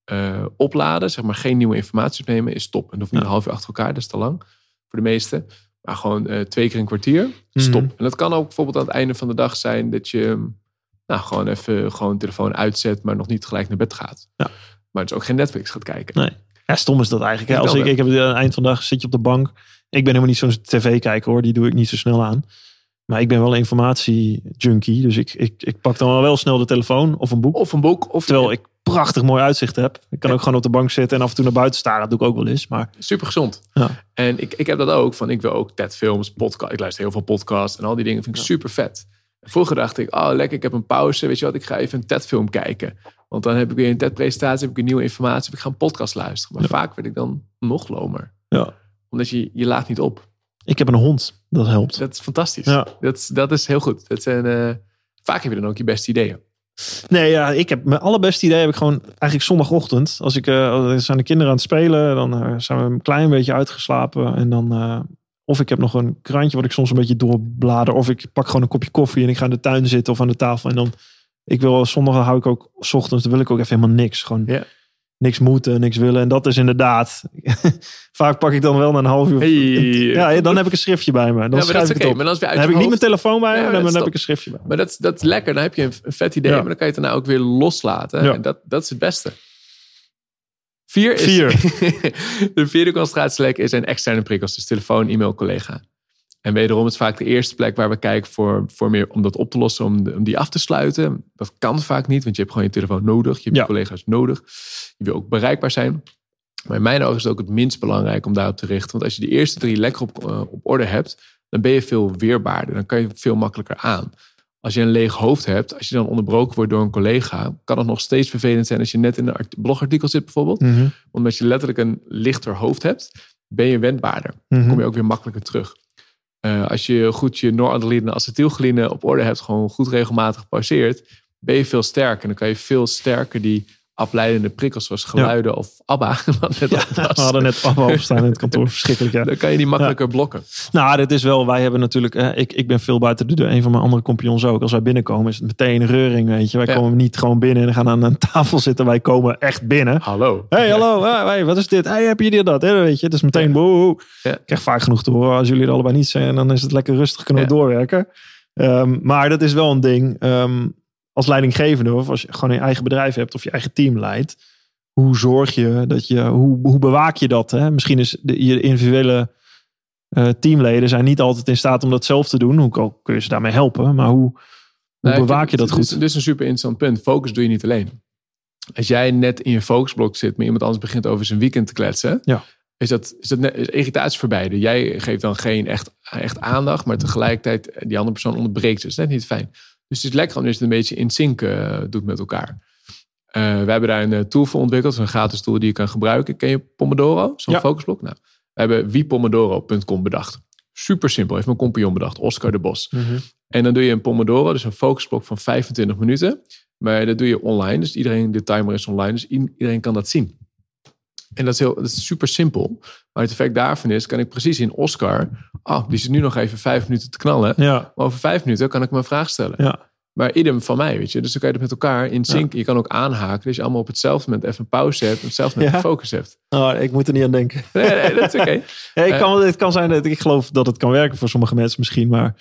eh, opladen, zeg maar geen nieuwe informatie opnemen, is top. En dat hoeft niet Ja. een half uur achter elkaar, dat is te lang voor de meesten. Maar gewoon eh, twee keer een kwartier, stop. Mhm. En dat kan ook bijvoorbeeld aan het einde van de dag zijn dat je nou, gewoon even gewoon telefoon uitzet, maar nog niet gelijk naar bed gaat. Ja. Maar dus ook geen Netflix gaat kijken. Nee. Ja, stom is dat eigenlijk. Hè? Als ik, ik heb aan het eind van de dag zit je op de bank. Ik ben helemaal niet zo'n tv-kijker hoor. Die doe ik niet zo snel aan. Maar ik ben wel een informatie-junkie. Dus ik, ik, ik pak dan wel, wel snel de telefoon of een boek. Of een boek, of Terwijl ik prachtig mooi uitzicht heb. Ik kan ook gewoon op de bank zitten en af en toe naar buiten staren. Dat doe ik ook wel eens. Maar super gezond. Ja. En ik, ik heb dat ook. Van, ik wil ook TED-films, podcast. Ik luister heel veel podcasts en al die dingen vind ik Ja. super vet. Vroeger dacht ik, oh lekker, ik heb een pauze. Weet je wat, ik ga even een TED-film kijken. Want dan heb ik weer een TED-presentatie, heb ik weer nieuwe informatie. Heb ik ga een podcast luisteren. Maar Ja. vaak werd ik dan nog lomer. ja, Omdat je, je laat niet op. ik heb een hond. Dat helpt. Dat is fantastisch. Ja. Dat, is- dat is heel goed. Dat zijn, eh, vaak heb je dan ook je beste ideeën. Nee, ja, ik heb mijn allerbeste idee heb ik gewoon eigenlijk zondagochtend. Als ik als zijn de kinderen aan het spelen, dan eh, zijn we een klein beetje uitgeslapen en dan eh, of ik heb nog een krantje wat ik soms een beetje doorblader, of ik pak gewoon een kopje koffie en ik ga in de tuin zitten of aan de tafel en dan ik wil zondag hou ik ook ochtends, dan wil ik ook even helemaal niks, gewoon Ja. Niks moeten, niks willen en dat is inderdaad. Vaak pak ik dan wel na een half uur. Hey. ja, dan heb ik een schriftje bij me. Dan Ja, maar schrijf dat is oké. Dan heb ik niet mijn telefoon bij me, Ja, maar dan heb ik een schriftje bij me. Maar dat, is- dat is lekker. Dan heb je een, een vet idee. Ja. Maar dan kan je het daarna ook weer loslaten. Ja. En dat, dat is het beste. Vier is... Vier. de vierde concentratielek is een externe prikkels. Dus telefoon, e-mail, collega. En wederom is vaak de eerste plek waar we kijken voor, voor meer om dat op te lossen. Om, de- om die af te sluiten. Dat kan vaak niet. Want je hebt gewoon je telefoon nodig. Je hebt Ja. je collega's nodig. Je wil ook bereikbaar zijn. Maar in mijn ogen is het ook het minst belangrijk om daarop te richten. Want als je die eerste drie lekker op, eh, op orde hebt, dan ben je veel weerbaarder. Dan kan je veel makkelijker aan. Als je een leeg hoofd hebt, als je dan onderbroken wordt door een collega, kan het nog steeds vervelend zijn als je net in een art- blogartikel zit bijvoorbeeld. Mhm. Omdat je letterlijk een lichter hoofd hebt, ben je wendbaarder. Dan Mhm. kom je ook weer makkelijker terug. Eh, als je goed je noradrenaline en acetylcholine op orde hebt, gewoon goed regelmatig pauzeert, ben je veel sterker. En dan kan je veel sterker die afleidende prikkels zoals geluiden of ABBA, wat net We hadden net afval opstaan in het kantoor. Verschrikkelijk, ja. dan kan je die makkelijker blokken. Nou, dit is wel, wij hebben natuurlijk, eh, ik, ik ben veel buiten de deur. Een van mijn andere compagnons ook. Als wij binnenkomen is het meteen reuring, weet je. Wij komen niet gewoon binnen en gaan aan een tafel zitten. Wij komen echt binnen. Hallo. Hey, hallo, hey, hey, wat is dit? Hey, heb je dit dat? Weet je, het is meteen. Ja. Ik krijg vaak genoeg te horen. Als jullie er allebei niet zijn, dan is het lekker rustig, kunnen we doorwerken. Ehm, maar dat is wel een ding. Ehm, als leidinggevende, of als je gewoon een eigen bedrijf hebt of je eigen team leidt. Hoe zorg je dat je, hoe, hoe bewaak je dat? Hè? Misschien is de, je individuele eh, teamleden zijn niet altijd in staat om dat zelf te doen. Hoe kun je ze daarmee helpen? Maar hoe, hoe Nou, bewaak je dat goed? Dit is een super interessant punt. Focus doe je niet alleen. Als jij net in je focusblok zit, maar iemand anders begint over zijn weekend te kletsen, Ja. is dat, is dat net, is irritatie voor beide. Jij geeft dan geen echt, echt aandacht, maar tegelijkertijd eh, die andere persoon onderbreekt. Dus dat is net niet fijn. Dus het is lekker je het een beetje in sync uh, doet met elkaar. Uh, we hebben daar een tool voor ontwikkeld. een gratis tool die je kan gebruiken. Ken je Pomodoro? Zo'n Ja. focusblok? Nou, we hebben wiepomodoro.com bedacht. Super simpel. Heeft mijn compagnon bedacht. Oscar de Bos. En dan doe je een Pomodoro. Dus een focusblok van 25 minuten. Maar dat doe je online. Dus iedereen, de timer is online. Dus iedereen kan dat zien. En dat is, heel, dat is super simpel. Maar het effect daarvan is, kan ik precies in Oscar... Oh, die zit nu nog even vijf minuten te knallen. Ja, Maar over vijf minuten kan ik een vraag stellen. ja. Maar idem van mij, weet je. Dus dan kan je het met elkaar in sync. Je kan ook aanhaken. Dus je allemaal op hetzelfde moment even een pauze hebt. En hetzelfde moment Ja. focus hebt. Oh, ik moet er niet aan denken. Nee, nee, dat is oké. Ja, ik Eh. het kan zijn dat ik geloof dat het kan werken voor sommige mensen misschien, maar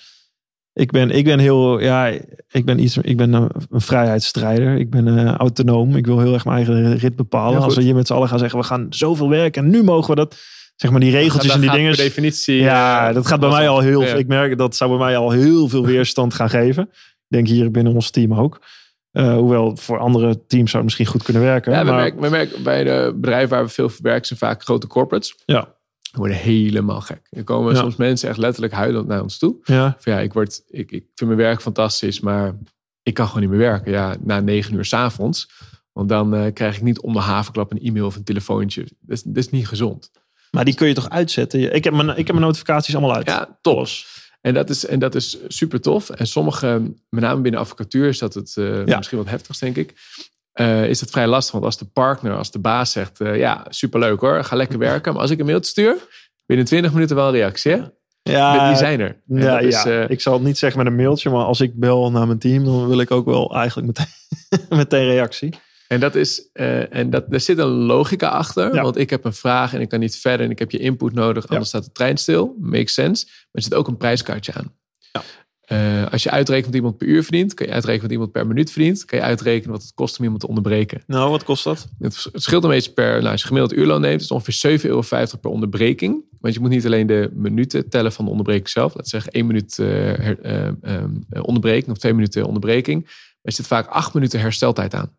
ik ben, ik ben heel, ja, ik ben iets, ik ben een, een vrijheidsstrijder. Ik ben eh, autonoom. Ik wil heel erg mijn eigen rit bepalen. Ja. Als we hier met z'n allen gaan zeggen, we gaan zoveel werken en nu mogen we dat, zeg maar die regeltjes en die gaat dingen. Per definitie. Ja, eh, dat gaat bij mij al heel, Ja. ik merk dat zou bij mij al heel veel weerstand gaan geven. Ik denk hier binnen ons team ook. Eh, hoewel voor andere teams zou het misschien goed kunnen werken. Ja, we, maar, merken, we merken bij de bedrijven waar we veel voor werken, zijn vaak grote corporates. ja, Worden helemaal gek. Er komen Ja. soms mensen echt letterlijk huilend naar ons toe. ja, Van ja, ik, word, ik, ik vind mijn werk fantastisch, maar ik kan gewoon niet meer werken. Ja, na negen uur s'avonds. Want dan eh, krijg ik niet om de havenklap een e-mail of een telefoontje. Dat is, dat is niet gezond. maar die kun je toch uitzetten? Ik heb mijn, ik heb mijn notificaties allemaal uit. Ja, top. En dat is, en dat is super tof. En sommige, met name binnen advocatuur, is dat het eh, Ja. misschien wat heftigst, denk ik. Eh, is het vrij lastig. Want als de partner, als de baas zegt: eh, Ja, superleuk hoor, ga lekker werken. Maar als ik een mailtje stuur, binnen 20 minuten wel een reactie. Hè? Ja, Die zijn er. En Ja, dat is, ja. eh, ik zal het niet zeggen met een mailtje, maar als ik bel naar mijn team, dan wil ik ook wel eigenlijk meteen, meteen reactie. En dat is, en dat, er zit een logica achter. Ja. Want ik heb een vraag en ik kan niet verder en ik heb je input nodig, anders staat de trein stil. Makes sense. Maar er zit ook een prijskaartje aan. Eh, als je uitrekent wat iemand per uur verdient, kan je uitrekenen wat iemand per minuut verdient, kan je uitrekenen wat het kost om iemand te onderbreken. Nou, wat kost dat? Het het scheelt een beetje per, nou, als je gemiddeld uurloon neemt, is het ongeveer 7,50 euro per onderbreking. Want je moet niet alleen de minuten tellen van de onderbreking zelf. Laat zeggen één minuut eh, her- eh, ehm, eh, onderbreking of twee minuten onderbreking. Maar er zit vaak acht minuten hersteltijd aan.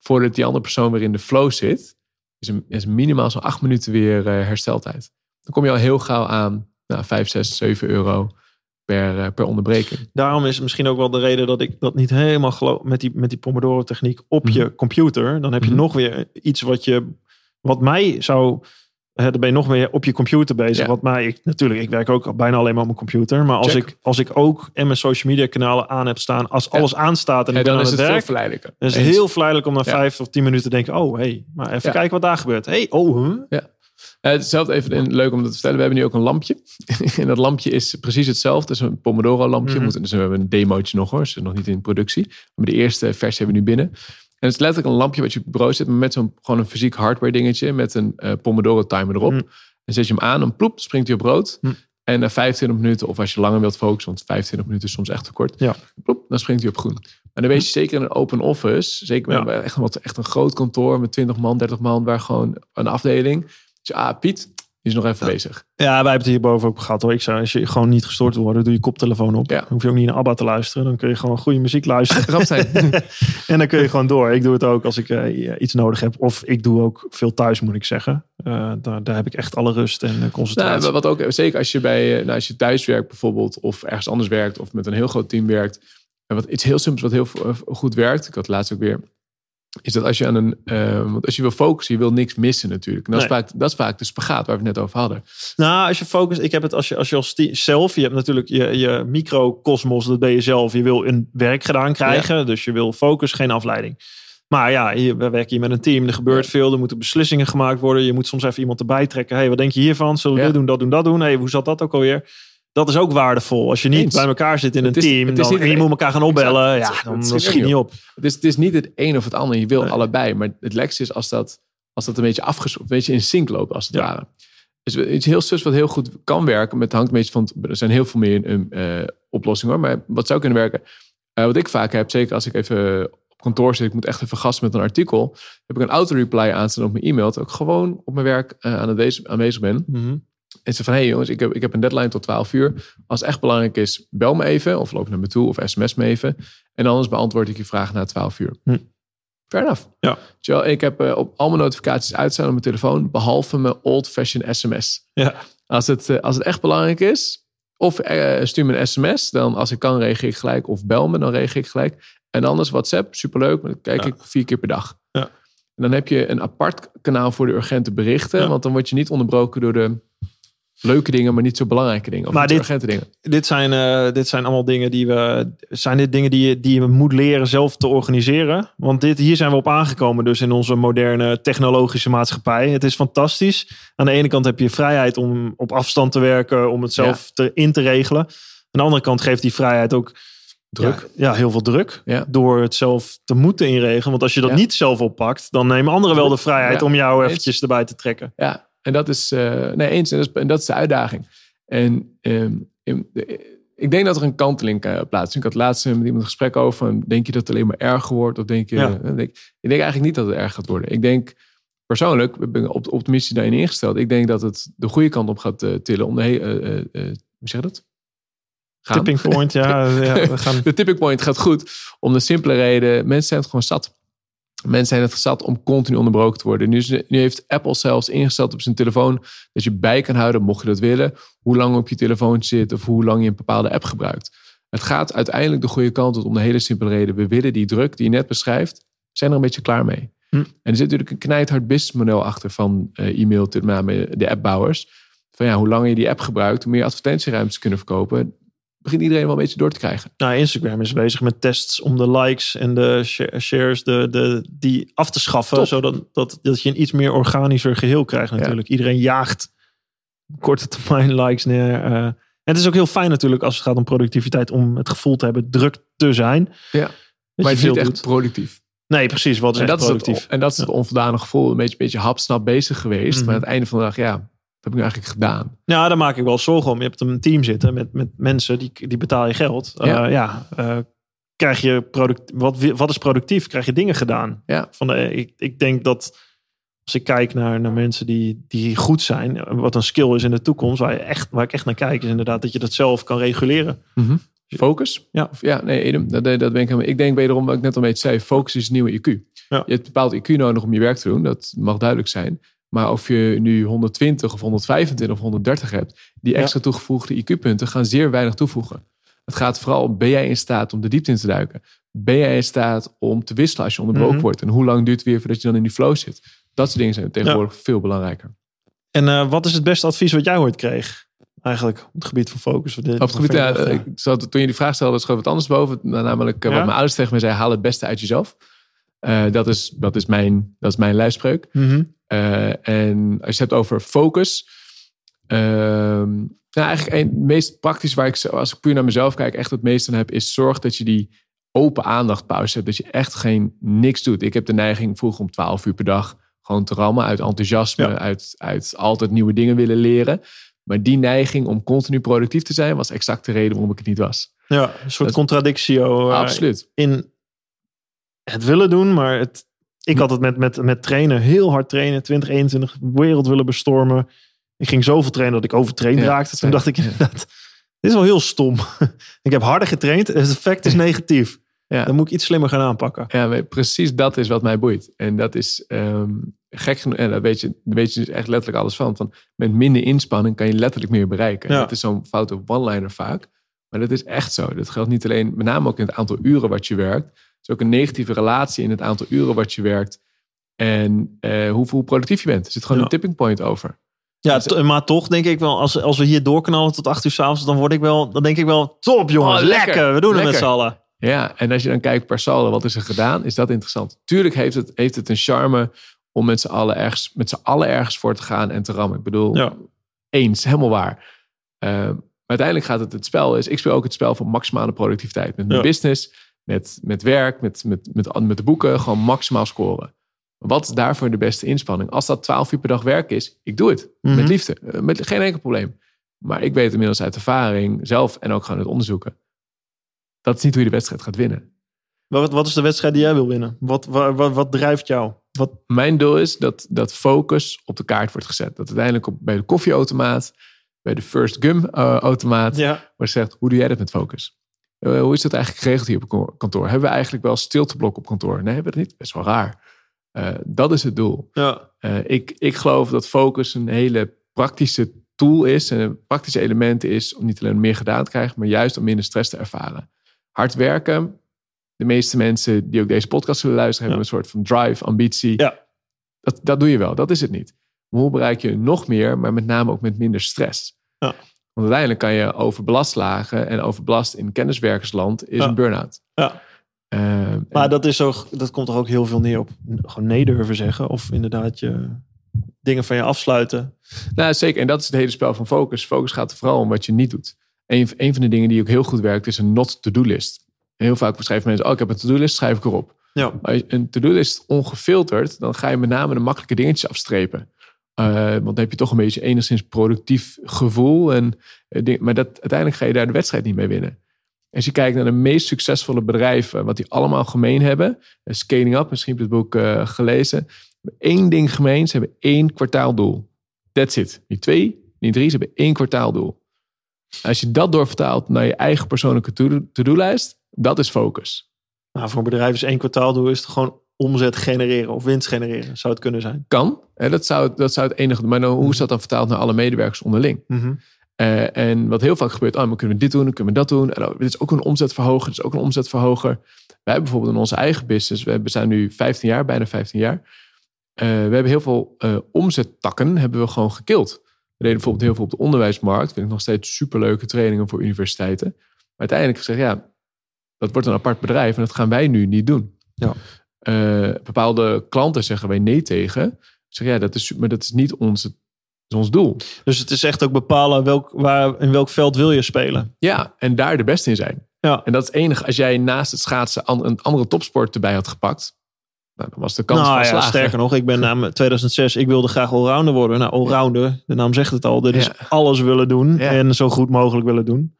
Voordat die andere persoon weer in de flow zit, is, een, is minimaal zo'n acht minuten weer hersteltijd. Dan kom je al heel gauw aan nou, 5, 6, 7 euro per, eh, per onderbreking. Daarom is misschien ook wel de reden dat ik dat niet helemaal geloof met die, met die Pomodoro-techniek op je computer. Dan heb je Mhm. nog weer iets wat je, wat mij zou, hè, dan ben je nog meer op je computer bezig. Ja. Wat mij, ik, natuurlijk, ik werk ook bijna alleen maar op mijn computer. Maar als Check. ik, als ik ook en mijn social media kanalen aan heb staan, als Ja. alles aanstaat en ben dan aan is het het veel werk, verleidelijker. dan is het heel verleidelijk om na Ja. vijf of tien minuten te denken, oh hey, maar even Ja. kijken wat daar gebeurt. Hey, oh, huh? Eh, hetzelfde even en leuk om dat te vertellen. We hebben nu ook een lampje. en dat lampje is precies hetzelfde. Het is een Pomodoro lampje. Mhm. Moeten- dus we hebben een demootje nog hoor. Dus nog niet in productie. Maar de eerste versie hebben we nu binnen. En het is letterlijk een lampje wat je op je bureau zet. Maar met zo'n gewoon een fysiek hardware dingetje. Met een eh, Pomodoro timer erop. Mhm. Dan zet je hem aan. Dan ploep, springt hij op rood. Mhm. En na 25 minuten, of als je langer wilt focussen, want 25 minuten is soms echt te kort. Ja. Ploep, dan springt hij op groen. Maar dan weet je zeker in een open office, zeker Ja. echt, een echt een groot kantoor met 20 man, 30 man, waar gewoon een afdeling. Dus ah, Piet, die is nog even bezig. Ja, wij hebben het hierboven ook gehad hoor. Ik zou, als je gewoon niet gestoord wil worden, doe je koptelefoon op. Ja. Dan hoef je ook niet naar ABBA te luisteren. Dan kun je gewoon goede muziek luisteren. Zijn. en dan kun je gewoon door. Ik doe het ook als ik eh, iets nodig heb. Of ik doe ook veel thuis, moet ik zeggen. Eh, daar, daar heb ik echt alle rust en eh, concentratie. nou, wat ook, zeker als je, bij, nou, als je thuis werkt bijvoorbeeld, of ergens anders werkt, of met een heel groot team werkt. En wat iets heel simpels wat heel goed werkt, ik had laatst ook weer, is dat als je aan een, eh, want als je wil focussen, je wil niks missen natuurlijk. En dat, is vaak, dat is vaak de spagaat waar we het net over hadden. Nou, als je focust, ik heb het als je, als je als zelf, je hebt natuurlijk je, je microcosmos, dat ben je zelf. Je wil een werk gedaan krijgen, dus je wil focus, geen afleiding. Maar ja, hier, we werken hier met een team, er gebeurt veel, er moeten beslissingen gemaakt worden. Je moet soms even iemand erbij trekken. hey, wat denk je hiervan? Zullen we Ja. dit doen, dat doen, dat doen? hey, hoe zat dat ook alweer? Dat is ook waardevol. Als je niet Eens. bij elkaar zit in Het een is- team dan, niet en je moet elkaar gaan opbellen, Exact. ja, dan, schiet dan schiet niet op. Het is, het is niet het een of het ander. Je wil Nee. allebei. Maar het lekkerste is als dat, als dat een beetje afges, een beetje in sync loopt, als het Ja. ware. Dus iets heel sus wat heel goed kan werken. Met het hangt een beetje van. Er zijn heel veel meer eh, oplossingen hoor. Maar wat zou kunnen werken? Eh, wat ik vaak heb, zeker als ik even op kantoor zit, ik moet echt even gasten met een artikel. Heb ik een auto-reply aanstaan op mijn e-mail. Dat ik gewoon op mijn werk aan wezen, aanwezig ben. Mhm. En ze van, hé hey jongens, ik heb, ik heb een deadline tot 12 uur. Als het echt belangrijk is, bel me even. Of loop naar me toe of sms me even. En anders beantwoord ik je vraag na 12 uur. Hm. Fair enough. Ja. Terwijl ik heb eh, op al mijn notificaties uitstaan op mijn telefoon. Behalve mijn old-fashioned sms. Ja. Als het, eh, als het echt belangrijk is, Of eh, stuur me een sms, dan als ik kan reageer ik gelijk. Of bel me, dan reageer ik gelijk. En anders WhatsApp, superleuk, maar dan kijk Ja. ik vier keer per dag. Ja. En dan heb je een apart kanaal voor de urgente berichten. Ja. Want dan word je niet onderbroken door de leuke dingen, maar niet zo belangrijke dingen. Of Maar dit- urgente dingen. Dit zijn, eh, dit zijn allemaal dingen die we. Zijn dit dingen die je, die je moet leren zelf te organiseren? Want dit, hier zijn we op aangekomen, dus in onze moderne technologische maatschappij. Het is fantastisch. Aan de ene kant heb je vrijheid om op afstand te werken, om het zelf te, in te regelen. Aan de andere kant geeft die vrijheid ook Druk. Ja, ja, heel veel druk. Ja. Door het zelf te moeten inregelen. Want als je dat niet zelf oppakt, dan nemen anderen wel de vrijheid om jou eventjes erbij te trekken. Ja, en dat is, eh, nee, eens. En dat is, en dat is de uitdaging. En ehm, in- de- ik denk dat er een kanteling eh, plaatsvindt. Ik had laatst met iemand een gesprek over. Denk je dat het alleen maar erger wordt? Of denk je. Ja. eh, denk, ik denk eigenlijk niet dat het erger gaat worden. Ik denk persoonlijk, ik ben op- optimistisch daarin ingesteld. Ik denk dat het de goede kant op gaat eh, tillen. Om de eh, eh, eh, hoe zeg je dat? Gaan. Tipping point, ja. ja we gaan, De tipping point gaat goed. Om de simpele reden, mensen zijn het gewoon zat. Mensen zijn het zat om continu onderbroken te worden. Nu, is- nu heeft Apple zelfs ingesteld op zijn telefoon dat je bij kan houden, mocht je dat willen, hoe lang op je telefoon zit of hoe lang je een bepaalde app gebruikt. Het gaat uiteindelijk de goede kant op om de hele simpele reden. We willen die druk die je net beschrijft, zijn er een beetje klaar mee. Hm. En er zit natuurlijk een knijthard businessmodel achter van eh, e-mail, met name de appbouwers. Van ja, hoe langer je die app gebruikt, hoe meer advertentieruimtes kunnen verkopen. Begint iedereen wel een beetje door te krijgen. nou, Instagram is bezig met tests om de likes en de sha- shares de, de, die af te schaffen. Top. Zodat dat, dat je een iets meer organischer geheel krijgt natuurlijk. Iedereen jaagt korte termijn likes neer. eh. en het is ook heel fijn natuurlijk als het gaat om productiviteit. Om het gevoel te hebben druk te zijn. Ja. Dat maar je het is veel niet echt productief. Nee, precies. Wat is En dat, is productief? het, en dat is het onvoldane gevoel. Een beetje, beetje hapsnap bezig geweest. Mhm. Maar aan het einde van de dag, ja, heb ik eigenlijk gedaan? Ja, daar maak ik wel zorgen om. Je hebt een team zitten met, met mensen, die, die betaal je geld. Ja. ja, ja eh, krijg je product, wat, wat is productief? Krijg je dingen gedaan? Ja. Van de, ik, ik denk dat als ik kijk naar, naar mensen die, die goed zijn, wat een skill is in de toekomst, waar, je echt, waar ik echt naar kijk, is inderdaad dat je dat zelf kan reguleren. Focus? Ja. Of, ja, nee, Edem, dat, dat ben ik. Ik denk wederom, wat ik net al een beetje zei, focus is het nieuwe IQ. Ja. Je hebt bepaald IQ nodig om je werk te doen. Dat mag duidelijk zijn. Maar of je nu 120 of 125 of 130 hebt, die Ja. extra toegevoegde IQ-punten gaan zeer weinig toevoegen. Het gaat vooral om, ben jij in staat om de diepte in te duiken? Ben jij in staat om te wisselen als je onderbroken Mhm. wordt? En hoe lang duurt het weer voordat je dan in die flow zit? Dat soort dingen zijn tegenwoordig veel belangrijker. En eh, wat is het beste advies wat jij ooit kreeg? Eigenlijk op het gebied van focus. Op het gebied, ja, eh, ik zat, toen je die vraag stelde, schoot wat anders boven. Namelijk eh, wat mijn ouders tegen me zeiden, haal het beste uit jezelf. Eh, dat, is, dat, is mijn, dat is mijn lijfspreuk. Mhm. Eh, en als je het hebt over focus. ehm, nou, eigenlijk een, het meest praktisch waar ik, zo- als ik puur naar mezelf kijk, echt het meest aan heb, is zorg dat je die open aandacht pauze hebt. Dat je echt geen niks doet. Ik heb de neiging vroeger om 12 uur per dag gewoon te rammen uit enthousiasme, Ja. uit, uit altijd nieuwe dingen willen leren. Maar die neiging om continu productief te zijn, was exact de reden waarom ik het niet was. Ja, een soort Dat- contradictio. eh, Absoluut. in het willen doen, maar het, ik had het met, met, met trainen, heel hard trainen, 2021, wereld willen bestormen. Ik ging zoveel trainen dat ik overtraind Ja, raakte. Toen dacht ik inderdaad, dit is wel heel stom. ik heb harder getraind, het effect is negatief. Ja. Dan moet ik iets slimmer gaan aanpakken. Ja, precies dat is wat mij boeit. En dat is ehm, gek genoeg. En daar weet je, daar weet je dus echt letterlijk alles van. van. Met minder inspanning kan je letterlijk meer bereiken. Ja. Dat is zo'n foute one-liner vaak. Maar dat is echt zo. Dat geldt niet alleen, met name ook in het aantal uren wat je werkt. Het is ook een negatieve relatie in het aantal uren wat je werkt. En eh, hoe, hoe productief je bent. Er zit gewoon Ja. een tipping point over. Ja, Dus- maar toch denk ik wel, als, als we hier doorknallen tot acht uur s'avonds, dan word ik wel, dan denk ik wel, top jongens, Oh, lekker. lekker. we doen het met z'n allen. Ja, en als je dan kijkt per saldo, wat is er gedaan? Is dat interessant? Tuurlijk heeft het, heeft het een charme om met z'n allen ergens, met z'n allen ergens voor te gaan en te rammen. Ik bedoel, Ja. eens, helemaal waar. Uh, maar uiteindelijk gaat het het spel is. Ik speel ook het spel van maximale productiviteit. Met mijn Ja. business, met, met werk, met, met, met, met de boeken. Gewoon maximaal scoren. Wat is daarvoor de beste inspanning? Als dat 12 uur per dag werk is, ik doe het. Mhm. Met liefde. Eh, Met geen enkel probleem. Maar ik weet inmiddels uit ervaring, zelf en ook gewoon uit onderzoeken. Dat is niet hoe je de wedstrijd gaat winnen. Wat, wat is de wedstrijd die jij wil winnen? Wat, wat, wat, wat drijft jou? Wat, Mijn doel is dat, dat focus op de kaart wordt gezet. Dat uiteindelijk op, bij de koffieautomaat, bij de first gum eh, automaat, ja. wordt gezegd, hoe doe jij dat met focus? Eh, hoe is dat eigenlijk geregeld hier op kantoor? Hebben we eigenlijk wel stilteblok op kantoor? Nee, hebben we dat niet. Best wel raar. Eh, dat is het doel. Ja. Eh, ik, ik geloof dat focus een hele praktische tool is en een praktische element is om niet alleen meer gedaan te krijgen, maar juist om minder stress te ervaren. Hard werken. De meeste mensen die ook deze podcast zullen luisteren, hebben een soort van drive, ambitie. Ja. Dat, dat doe je wel, dat is het niet. Maar hoe bereik je nog meer, maar met name ook met minder stress? Ja. Want uiteindelijk kan je overbelast lagen en overbelast in kenniswerkersland is Ja. een burn-out. Ja. Eh, en- Maar dat, is zo, dat komt toch ook heel veel neer op gewoon nee durven zeggen. Of inderdaad je dingen van je afsluiten. Nou, zeker. En dat is het hele spel van focus. Focus gaat er vooral om wat je niet doet. Een, een van de dingen die ook heel goed werkt, is een not-to-do-list. Heel vaak beschrijven mensen, oh, ik heb een to-do-list, schrijf ik erop. Ja. Maar als je een to-do-list ongefilterd, dan ga je met name de makkelijke dingetjes afstrepen. Eh, want dan heb je toch een beetje enigszins productief gevoel. En, eh, maar dat, uiteindelijk ga je daar de wedstrijd niet mee winnen. Als je kijkt naar de meest succesvolle bedrijven, wat die allemaal gemeen hebben. eh, Scaling Up, misschien heb je het boek eh, gelezen. Eén ding gemeen, ze hebben één kwartaaldoel. That's it. Niet twee, niet drie, ze hebben één kwartaaldoel. Als je dat doorvertaalt naar je eigen persoonlijke to- to-do-lijst, dat is focus. Nou, voor een bedrijf is één kwartaaldoel is het gewoon omzet genereren of winst genereren. Zou het kunnen zijn. Kan, hè, dat, zou, dat zou het enige. Maar nou, hoe is dat dan vertaald naar alle medewerkers onderling? Eh, en wat heel vaak gebeurt, oh, maar kunnen we dit doen, dan kunnen we dat doen. En, oh, dit is ook een omzetverhoger, dit is ook een omzetverhoger. Wij hebben bijvoorbeeld in onze eigen business, we zijn nu 15 jaar, bijna 15 jaar. Eh, we hebben heel veel eh, omzettakken hebben we gewoon gekild. We deden bijvoorbeeld heel veel op de onderwijsmarkt. Vind ik nog steeds superleuke trainingen voor universiteiten. Maar uiteindelijk gezegd, ja, dat wordt een apart bedrijf en dat gaan wij nu niet doen. Ja. Eh, bepaalde klanten zeggen wij nee tegen. Zeg, ja, dat is, maar dat is niet is ons doel. Dus het is echt ook bepalen welk, waar, in welk veld wil je spelen. Ja, en daar de beste in zijn. Ja. En dat is het enige. Als jij naast het schaatsen een andere topsport erbij had gepakt, nou, dan was de kans nou van ja, slagen. sterker nog, ik ben na 2006, ik wilde graag allrounder worden. Nou, allrounder, de naam zegt het al. Is Ja. alles willen doen Ja. en zo goed mogelijk willen doen.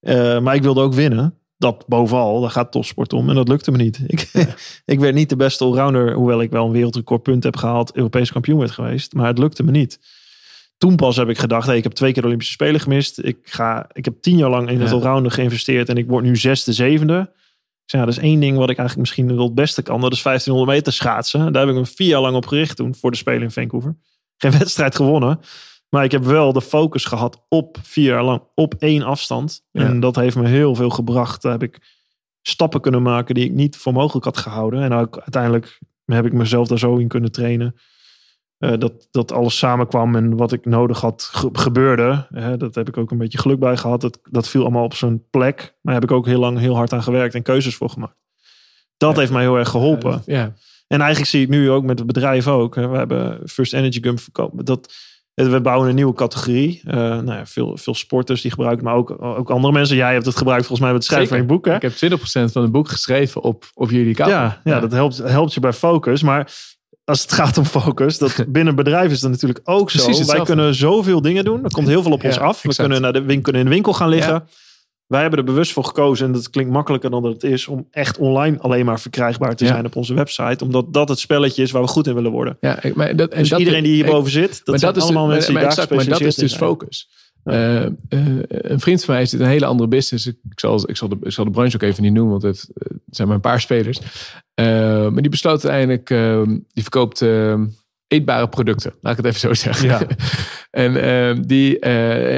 Eh, maar ik wilde ook winnen. Dat bovenal, daar gaat topsport om. En dat lukte me niet. Ik, ik werd niet de beste allrounder, hoewel ik wel een wereldrecordpunt heb gehaald, Europees kampioen werd geweest. Maar het lukte me niet. Toen pas heb ik gedacht, hey, ik heb twee keer de Olympische Spelen gemist. Ik, ga, ik heb tien jaar lang in het Ja. allrounder geïnvesteerd en ik word nu zesde, zevende. Ik zei, ja, dat is één ding wat ik eigenlijk misschien wel het beste kan. Dat is 1500 meter schaatsen. Daar heb ik me vier jaar lang op gericht toen voor de Spelen in Vancouver. Geen wedstrijd gewonnen. Maar ik heb wel de focus gehad op vier jaar lang op één afstand. Ja. En dat heeft me heel veel gebracht. Daar heb ik stappen kunnen maken die ik niet voor mogelijk had gehouden. En ook uiteindelijk heb ik mezelf daar zo in kunnen trainen. eh, dat, dat alles samenkwam en wat ik nodig had ge- gebeurde. Hè, dat heb ik ook een beetje geluk bij gehad. Dat, dat viel allemaal op zijn plek. Maar daar heb ik ook heel lang heel hard aan gewerkt en keuzes voor gemaakt. Dat Ja. heeft mij heel erg geholpen. Ja, En eigenlijk zie ik nu ook met het bedrijf ook. hè, We hebben First Energy Gum verkopen. Dat, we bouwen een nieuwe categorie. Eh, nou ja, veel, veel sporters die gebruiken, maar ook, ook andere mensen. Jij hebt het gebruikt volgens mij met het schrijven Zeker. van je boek. Hè? ik heb 20% van het boek geschreven op, op jullie kant. Ja, ja, dat helpt, helpt je bij focus. Maar als het gaat om focus, dat binnen bedrijf is dat natuurlijk ook zo. Wij kunnen zoveel dingen doen. Er komt heel veel op Ja, ons af. We exact. kunnen, naar de, kunnen in de winkel gaan liggen. Wij hebben er bewust voor gekozen, en dat klinkt makkelijker dan dat het is, om echt online alleen maar verkrijgbaar te Ja. zijn op onze website. Omdat dat het spelletje is waar we goed in willen worden. Ja, ik- maar dat, en Dus dat, iedereen die ik- hierboven zit, dat maar zijn dat allemaal maar- mensen maar die daar exact, maar dat is dus zijn. focus. Eh, eh, een vriend van mij zit een hele andere business. Ik zal, ik zal, de, ik zal de branche ook even niet noemen, want het, het zijn maar een paar spelers. Eh, maar die besloot uiteindelijk, eh, die verkoopt eh, eetbare producten. Laat ik het even zo zeggen. Ja. en eh, die, eh,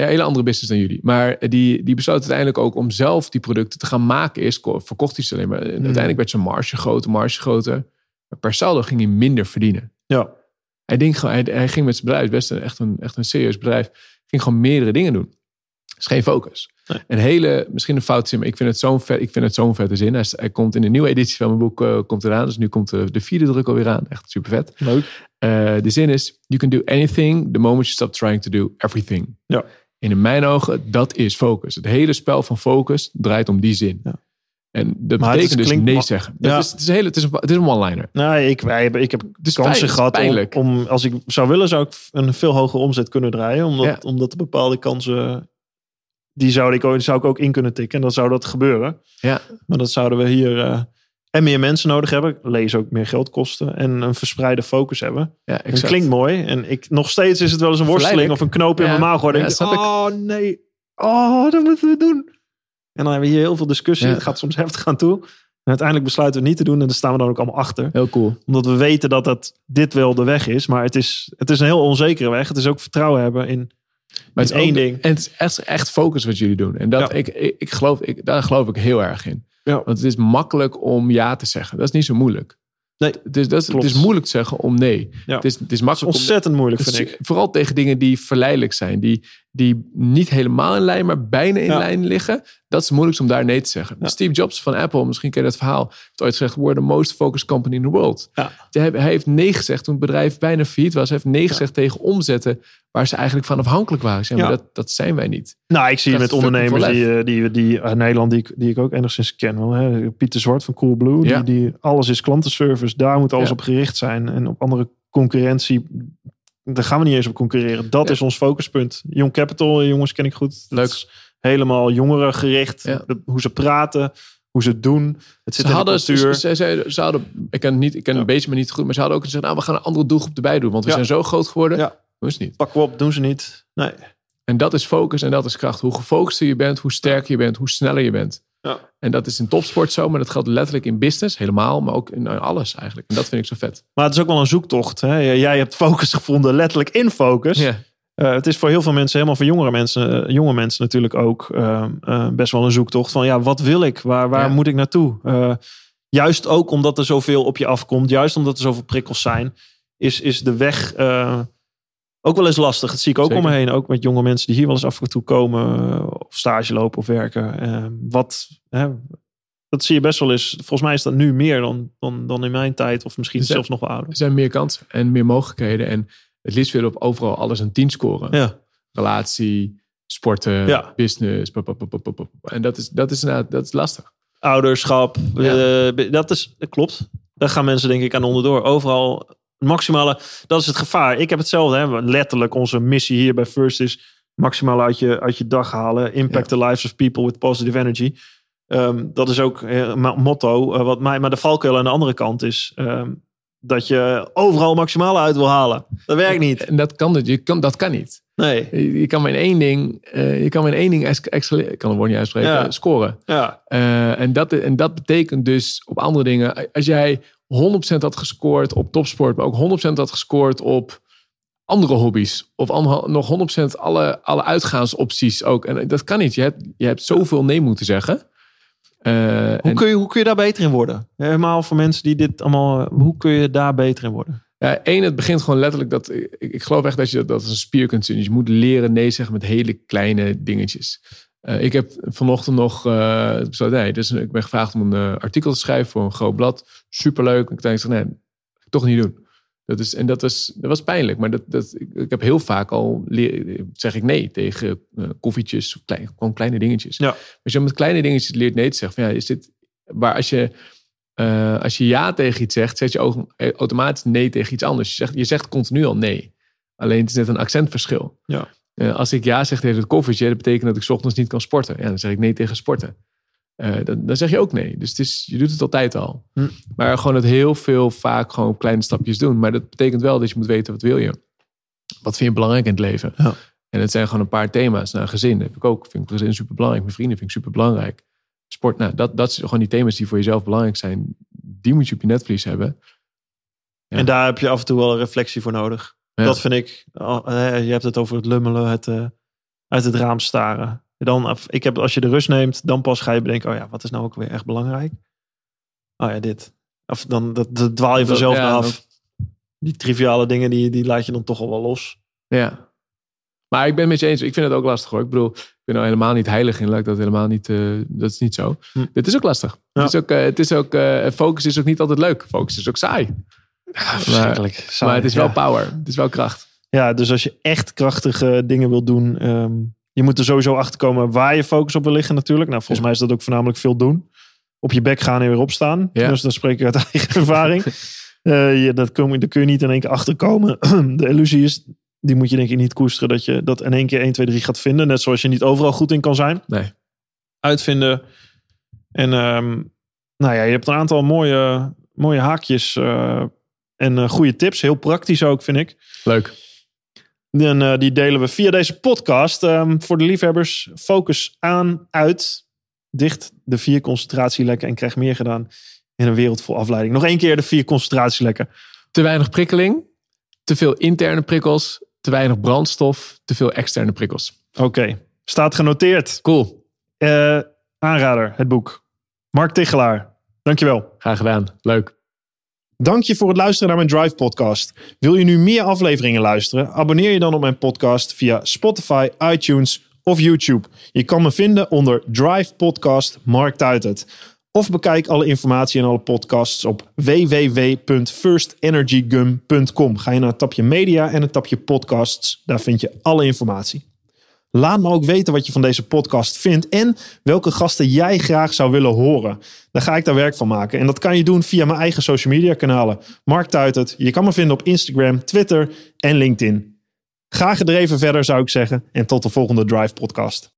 hele andere business dan jullie. Maar die, die besloot uiteindelijk ook om zelf die producten te gaan maken. Eerst ko- verkocht hij ze alleen maar. En Uiteindelijk werd zijn marge groter, marge groter. Maar per saldo ging hij minder verdienen. Ja, Hij, denkt gewoon, hij, hij ging met zijn bedrijf, best een, echt, een, echt een serieus bedrijf, ging gewoon meerdere dingen doen. is geen focus. Nee. Een hele, misschien een fout zin, maar ik vind het zo'n vet, ik vind het zo'n vette zin. Hij, komt in de nieuwe editie van mijn boek eh, komt eraan. Dus nu komt de, de vierde druk alweer aan. Echt super vet. leuk. Eh, de zin is, you can do anything the moment you stop trying to do everything. Ja. En in mijn ogen, dat is focus. Het hele spel van focus draait om die zin. Ja. En dat Maar betekent dus nee zeggen. Dat is, het, is een hele, het, is een, het is een one-liner. Nou, ik, wij ik heb kansen gehad om, pijnlijk. om, als ik zou willen, zou ik een veel hogere omzet kunnen draaien. Omdat, Ja. omdat er bepaalde kansen, die zou ik, ook- zou ik ook in kunnen tikken. En dan zou dat gebeuren. Ja. Maar dat zouden we hier eh, en meer mensen nodig hebben. Lees ook meer geld kosten. En een verspreide focus hebben. Ja, klinkt mooi. En ik, nog steeds is het wel eens een worsteling of een knoop in Ja. mijn maag. Ja, ik. oh nee, oh dat moeten we doen. En dan hebben we hier heel veel discussie. Ja. Het gaat soms heftig aan toe. En uiteindelijk besluiten we het niet te doen. En daar staan we dan ook allemaal achter Heel cool. omdat we weten dat het, dit wel de weg is. Maar het is, het is een heel onzekere weg. Het is ook vertrouwen hebben in Maar het is één ook- ding. En het is echt, echt focus wat jullie doen. En dat, Ja. ik, ik, ik geloof, ik, daar geloof ik heel erg in. Ja. Want het is makkelijk om ja te zeggen. Dat is niet zo moeilijk. Nee, het, is, dat is, het is moeilijk te zeggen om nee. Ja. Het, is, het is makkelijk om ontzettend moeilijk, vind ik. Vooral tegen dingen die verleidelijk zijn. Die, die niet helemaal in lijn, maar bijna in Ja. lijn liggen. Dat is het moeilijkst om daar nee te zeggen. Ja. Steve Jobs van Apple, misschien ken je dat verhaal. Heeft ooit gezegd, we're the most focused company in the world. Ja. Hij, heeft nee gezegd toen het bedrijf bijna failliet was. Hij heeft nee gezegd tegen omzetten waar ze eigenlijk van afhankelijk waren. Zeg, maar dat, dat zijn wij niet. Nou, ik zie Dat met ondernemers die, eh, die, die uit Nederland, die ik, die ik ook enigszins ken. Wel, hè. Pieter Zwart van Coolblue, die, die alles is klantenservice. Daar moet alles op gericht zijn. En op andere concurrentie, daar gaan we niet eens op concurreren. Dat Ja. is ons focuspunt. Young Capital, eh, jongens, ken ik goed. Dat Leuk. is helemaal jongeren gericht. Ja. Hoe ze praten, hoe ze het doen. Het zit Ze in hadden, de cultuur. ze, ze, ze, ze hadden, ik ken, het niet, ik ken Ja. een beetje, maar niet goed. Maar ze hadden ook gezegd, nou, we gaan een andere doelgroep erbij doen. Want we zijn zo groot geworden. Ja. Is niet. Pakken we op, doen ze niet. Nee. En dat is focus en dat is kracht. Hoe gefocuster je bent, hoe sterker je bent, hoe sneller je bent. En dat is in topsport zo, maar dat geldt letterlijk in business helemaal, maar ook in eh, alles eigenlijk. En dat vind ik zo vet. Maar het is ook wel een zoektocht. Hè? Jij hebt focus gevonden, letterlijk in focus. Eh, het is voor heel veel mensen, helemaal voor jongere mensen, eh, jonge mensen natuurlijk ook eh, eh, best wel een zoektocht van ja, wat wil ik? Waar, waar Ja. moet ik naartoe? Juist ook omdat er zoveel op je afkomt, juist omdat er zoveel prikkels zijn, is, is de weg ook wel eens lastig. Dat zie ik ook Zeker. om me heen, ook met jonge mensen die hier wel eens af en toe komen, eh, of stage lopen of werken. Eh, wat, hè, dat zie je best wel eens. Volgens mij is dat nu meer dan, dan, dan in mijn tijd, of misschien zelfs nog wel ouder. er zijn meer kansen en meer mogelijkheden. En het liefst willen op overal alles een 10 scoren. Ja, Relatie, sporten, Ja. business. pop, pop, pop, pop, pop. En dat is, dat is inderdaad dat is lastig. ouderschap. Ja. eh, dat, is, dat klopt. Daar gaan mensen denk ik aan onderdoor. Overal maximale. Dat is het gevaar. Ik heb hetzelfde. Hè. Letterlijk onze missie hier bij First is maximaal uit je, uit je dag halen. Impact the lives of people with positive energy. Ehm, dat is ook eh, een motto. eh, wat mij, maar de valkuil aan de andere kant is ehm, dat je overal maximaal uit wil halen. Dat werkt niet. En dat kan, je kan, dat kan niet. Nee. Je je kan maar in één ding, eh, je kan maar in één ding excelleren. Ik kan het woord niet uitspreken, Ja. scoren. Ja. Eh, en, dat, en dat betekent dus op andere dingen. Als jij 100% had gescoord op topsport, maar ook 100% had gescoord op andere hobby's. Of nog 100% alle, alle uitgaansopties ook. En dat kan niet. Je hebt, je hebt zoveel nee moeten zeggen. Eh, Hoe, en, kun je, hoe kun je daar beter in worden? Helemaal voor mensen die dit allemaal. Hoe kun je daar beter in worden? ja, één, het begint gewoon letterlijk dat. Ik, ik geloof echt dat je dat, dat als een spier kunt zien. Dus je moet leren nee zeggen met hele kleine dingetjes. Eh, ik heb vanochtend nog eh, besloten, nee, dus ik ben gevraagd om een eh, artikel te schrijven voor een groot blad. Superleuk. Ik denk, nee, toch niet doen. Dat is, en dat was, dat was pijnlijk. Maar dat, dat, ik, ik heb heel vaak al, leer, zeg ik nee tegen koffietjes, klein, gewoon kleine dingetjes. Ja. Als je met kleine dingetjes leert nee te zeggen, van ja, is dit, waar als je, als je ja tegen iets zegt, zet je ook automatisch nee tegen iets anders. Je zegt, je zegt continu al nee. Alleen het is net een accentverschil. Ja. Eh, als ik ja zeg tegen het koffietje, dat betekent dat ik 's ochtends niet kan sporten. Ja, dan zeg ik nee tegen sporten. Eh, dan, dan zeg je ook nee. Dus het is, je doet het altijd al. Hm. Maar gewoon het heel veel vaak gewoon kleine stapjes doen. Maar dat betekent wel dat je moet weten wat wil je. Wat vind je belangrijk in het leven? Ja. En het zijn gewoon een paar thema's. Nou, gezin heb ik ook. Vind ik gezin super belangrijk. Mijn vrienden vind ik super belangrijk. Sport, nou, dat, dat zijn gewoon die thema's die voor jezelf belangrijk zijn. Die moet je op je netvlies hebben. Ja. En daar heb je af en toe wel een reflectie voor nodig. Ja. Dat vind ik. al- eh, Je hebt het over het lummelen, het eh, uit het raam staren. Dan, ik heb, als je de rust neemt, dan pas ga je bedenken: oh ja, wat is nou ook weer echt belangrijk? Oh ja, dit. Of dan dat, dat dwaal je vanzelf ja, af. Die triviale dingen, die, die laat je dan toch al wel los. Ja. Maar ik ben het met je eens. Ik vind het ook lastig hoor. Ik bedoel, ik ben er helemaal niet heilig in. Laat dat helemaal niet. eh, dat is niet zo. Hm. Dit is ook lastig. Ja. Het is ook, het is ook focus is ook niet altijd leuk. Focus is ook saai. Verschrikkelijk. maar het is wel Ja. power. Het is wel kracht. Ja, dus als je echt krachtige dingen wil doen, ehm, je moet er sowieso achter komen waar je focus op wil liggen natuurlijk. Nou, volgens Ja. mij is dat ook voornamelijk veel doen. Op je bek gaan en weer opstaan. Ja. Dus dan spreek ik uit eigen ervaring. Eh, je, dat kun, daar kun je niet in één keer achterkomen. De illusie is, die moet je denk ik niet koesteren, dat je dat in één keer 1, 2, 3 gaat vinden. Net zoals je niet overal goed in kan zijn. Nee. Uitvinden. En ehm, nou ja, je hebt een aantal mooie, mooie haakjes eh, en eh, goede tips. Heel praktisch ook, vind ik. Leuk. En eh, die delen we via deze podcast. Ehm, voor de liefhebbers, focus aan, uit, dicht de vier concentratielekken en krijg meer gedaan in een wereld vol afleiding. Nog één keer de vier concentratielekken. Te weinig prikkeling. Te veel interne prikkels. Te te weinig brandstof, te veel externe prikkels. Oké, staat genoteerd. Cool, Eh, aanrader, het boek. Mark Tichelaar, dankjewel. graag gedaan. Leuk. Dank je voor het luisteren naar mijn Drive podcast. Wil je nu meer afleveringen luisteren? Abonneer je dan op mijn podcast via Spotify, iTunes of YouTube. Je kan me vinden onder Drive Podcast Mark Tuitert. Of bekijk alle informatie en alle podcasts op www.firstenergygum.com. Ga je naar het tapje media en het tapje podcasts. Daar vind je alle informatie. Laat me ook weten wat je van deze podcast vindt en welke gasten jij graag zou willen horen. Dan ga ik daar werk van maken. En dat kan je doen via mijn eigen social media kanalen. Mark Tuitert. Je kan me vinden op Instagram, Twitter en LinkedIn. Ga gedreven verder zou ik zeggen. En tot de volgende Drive podcast.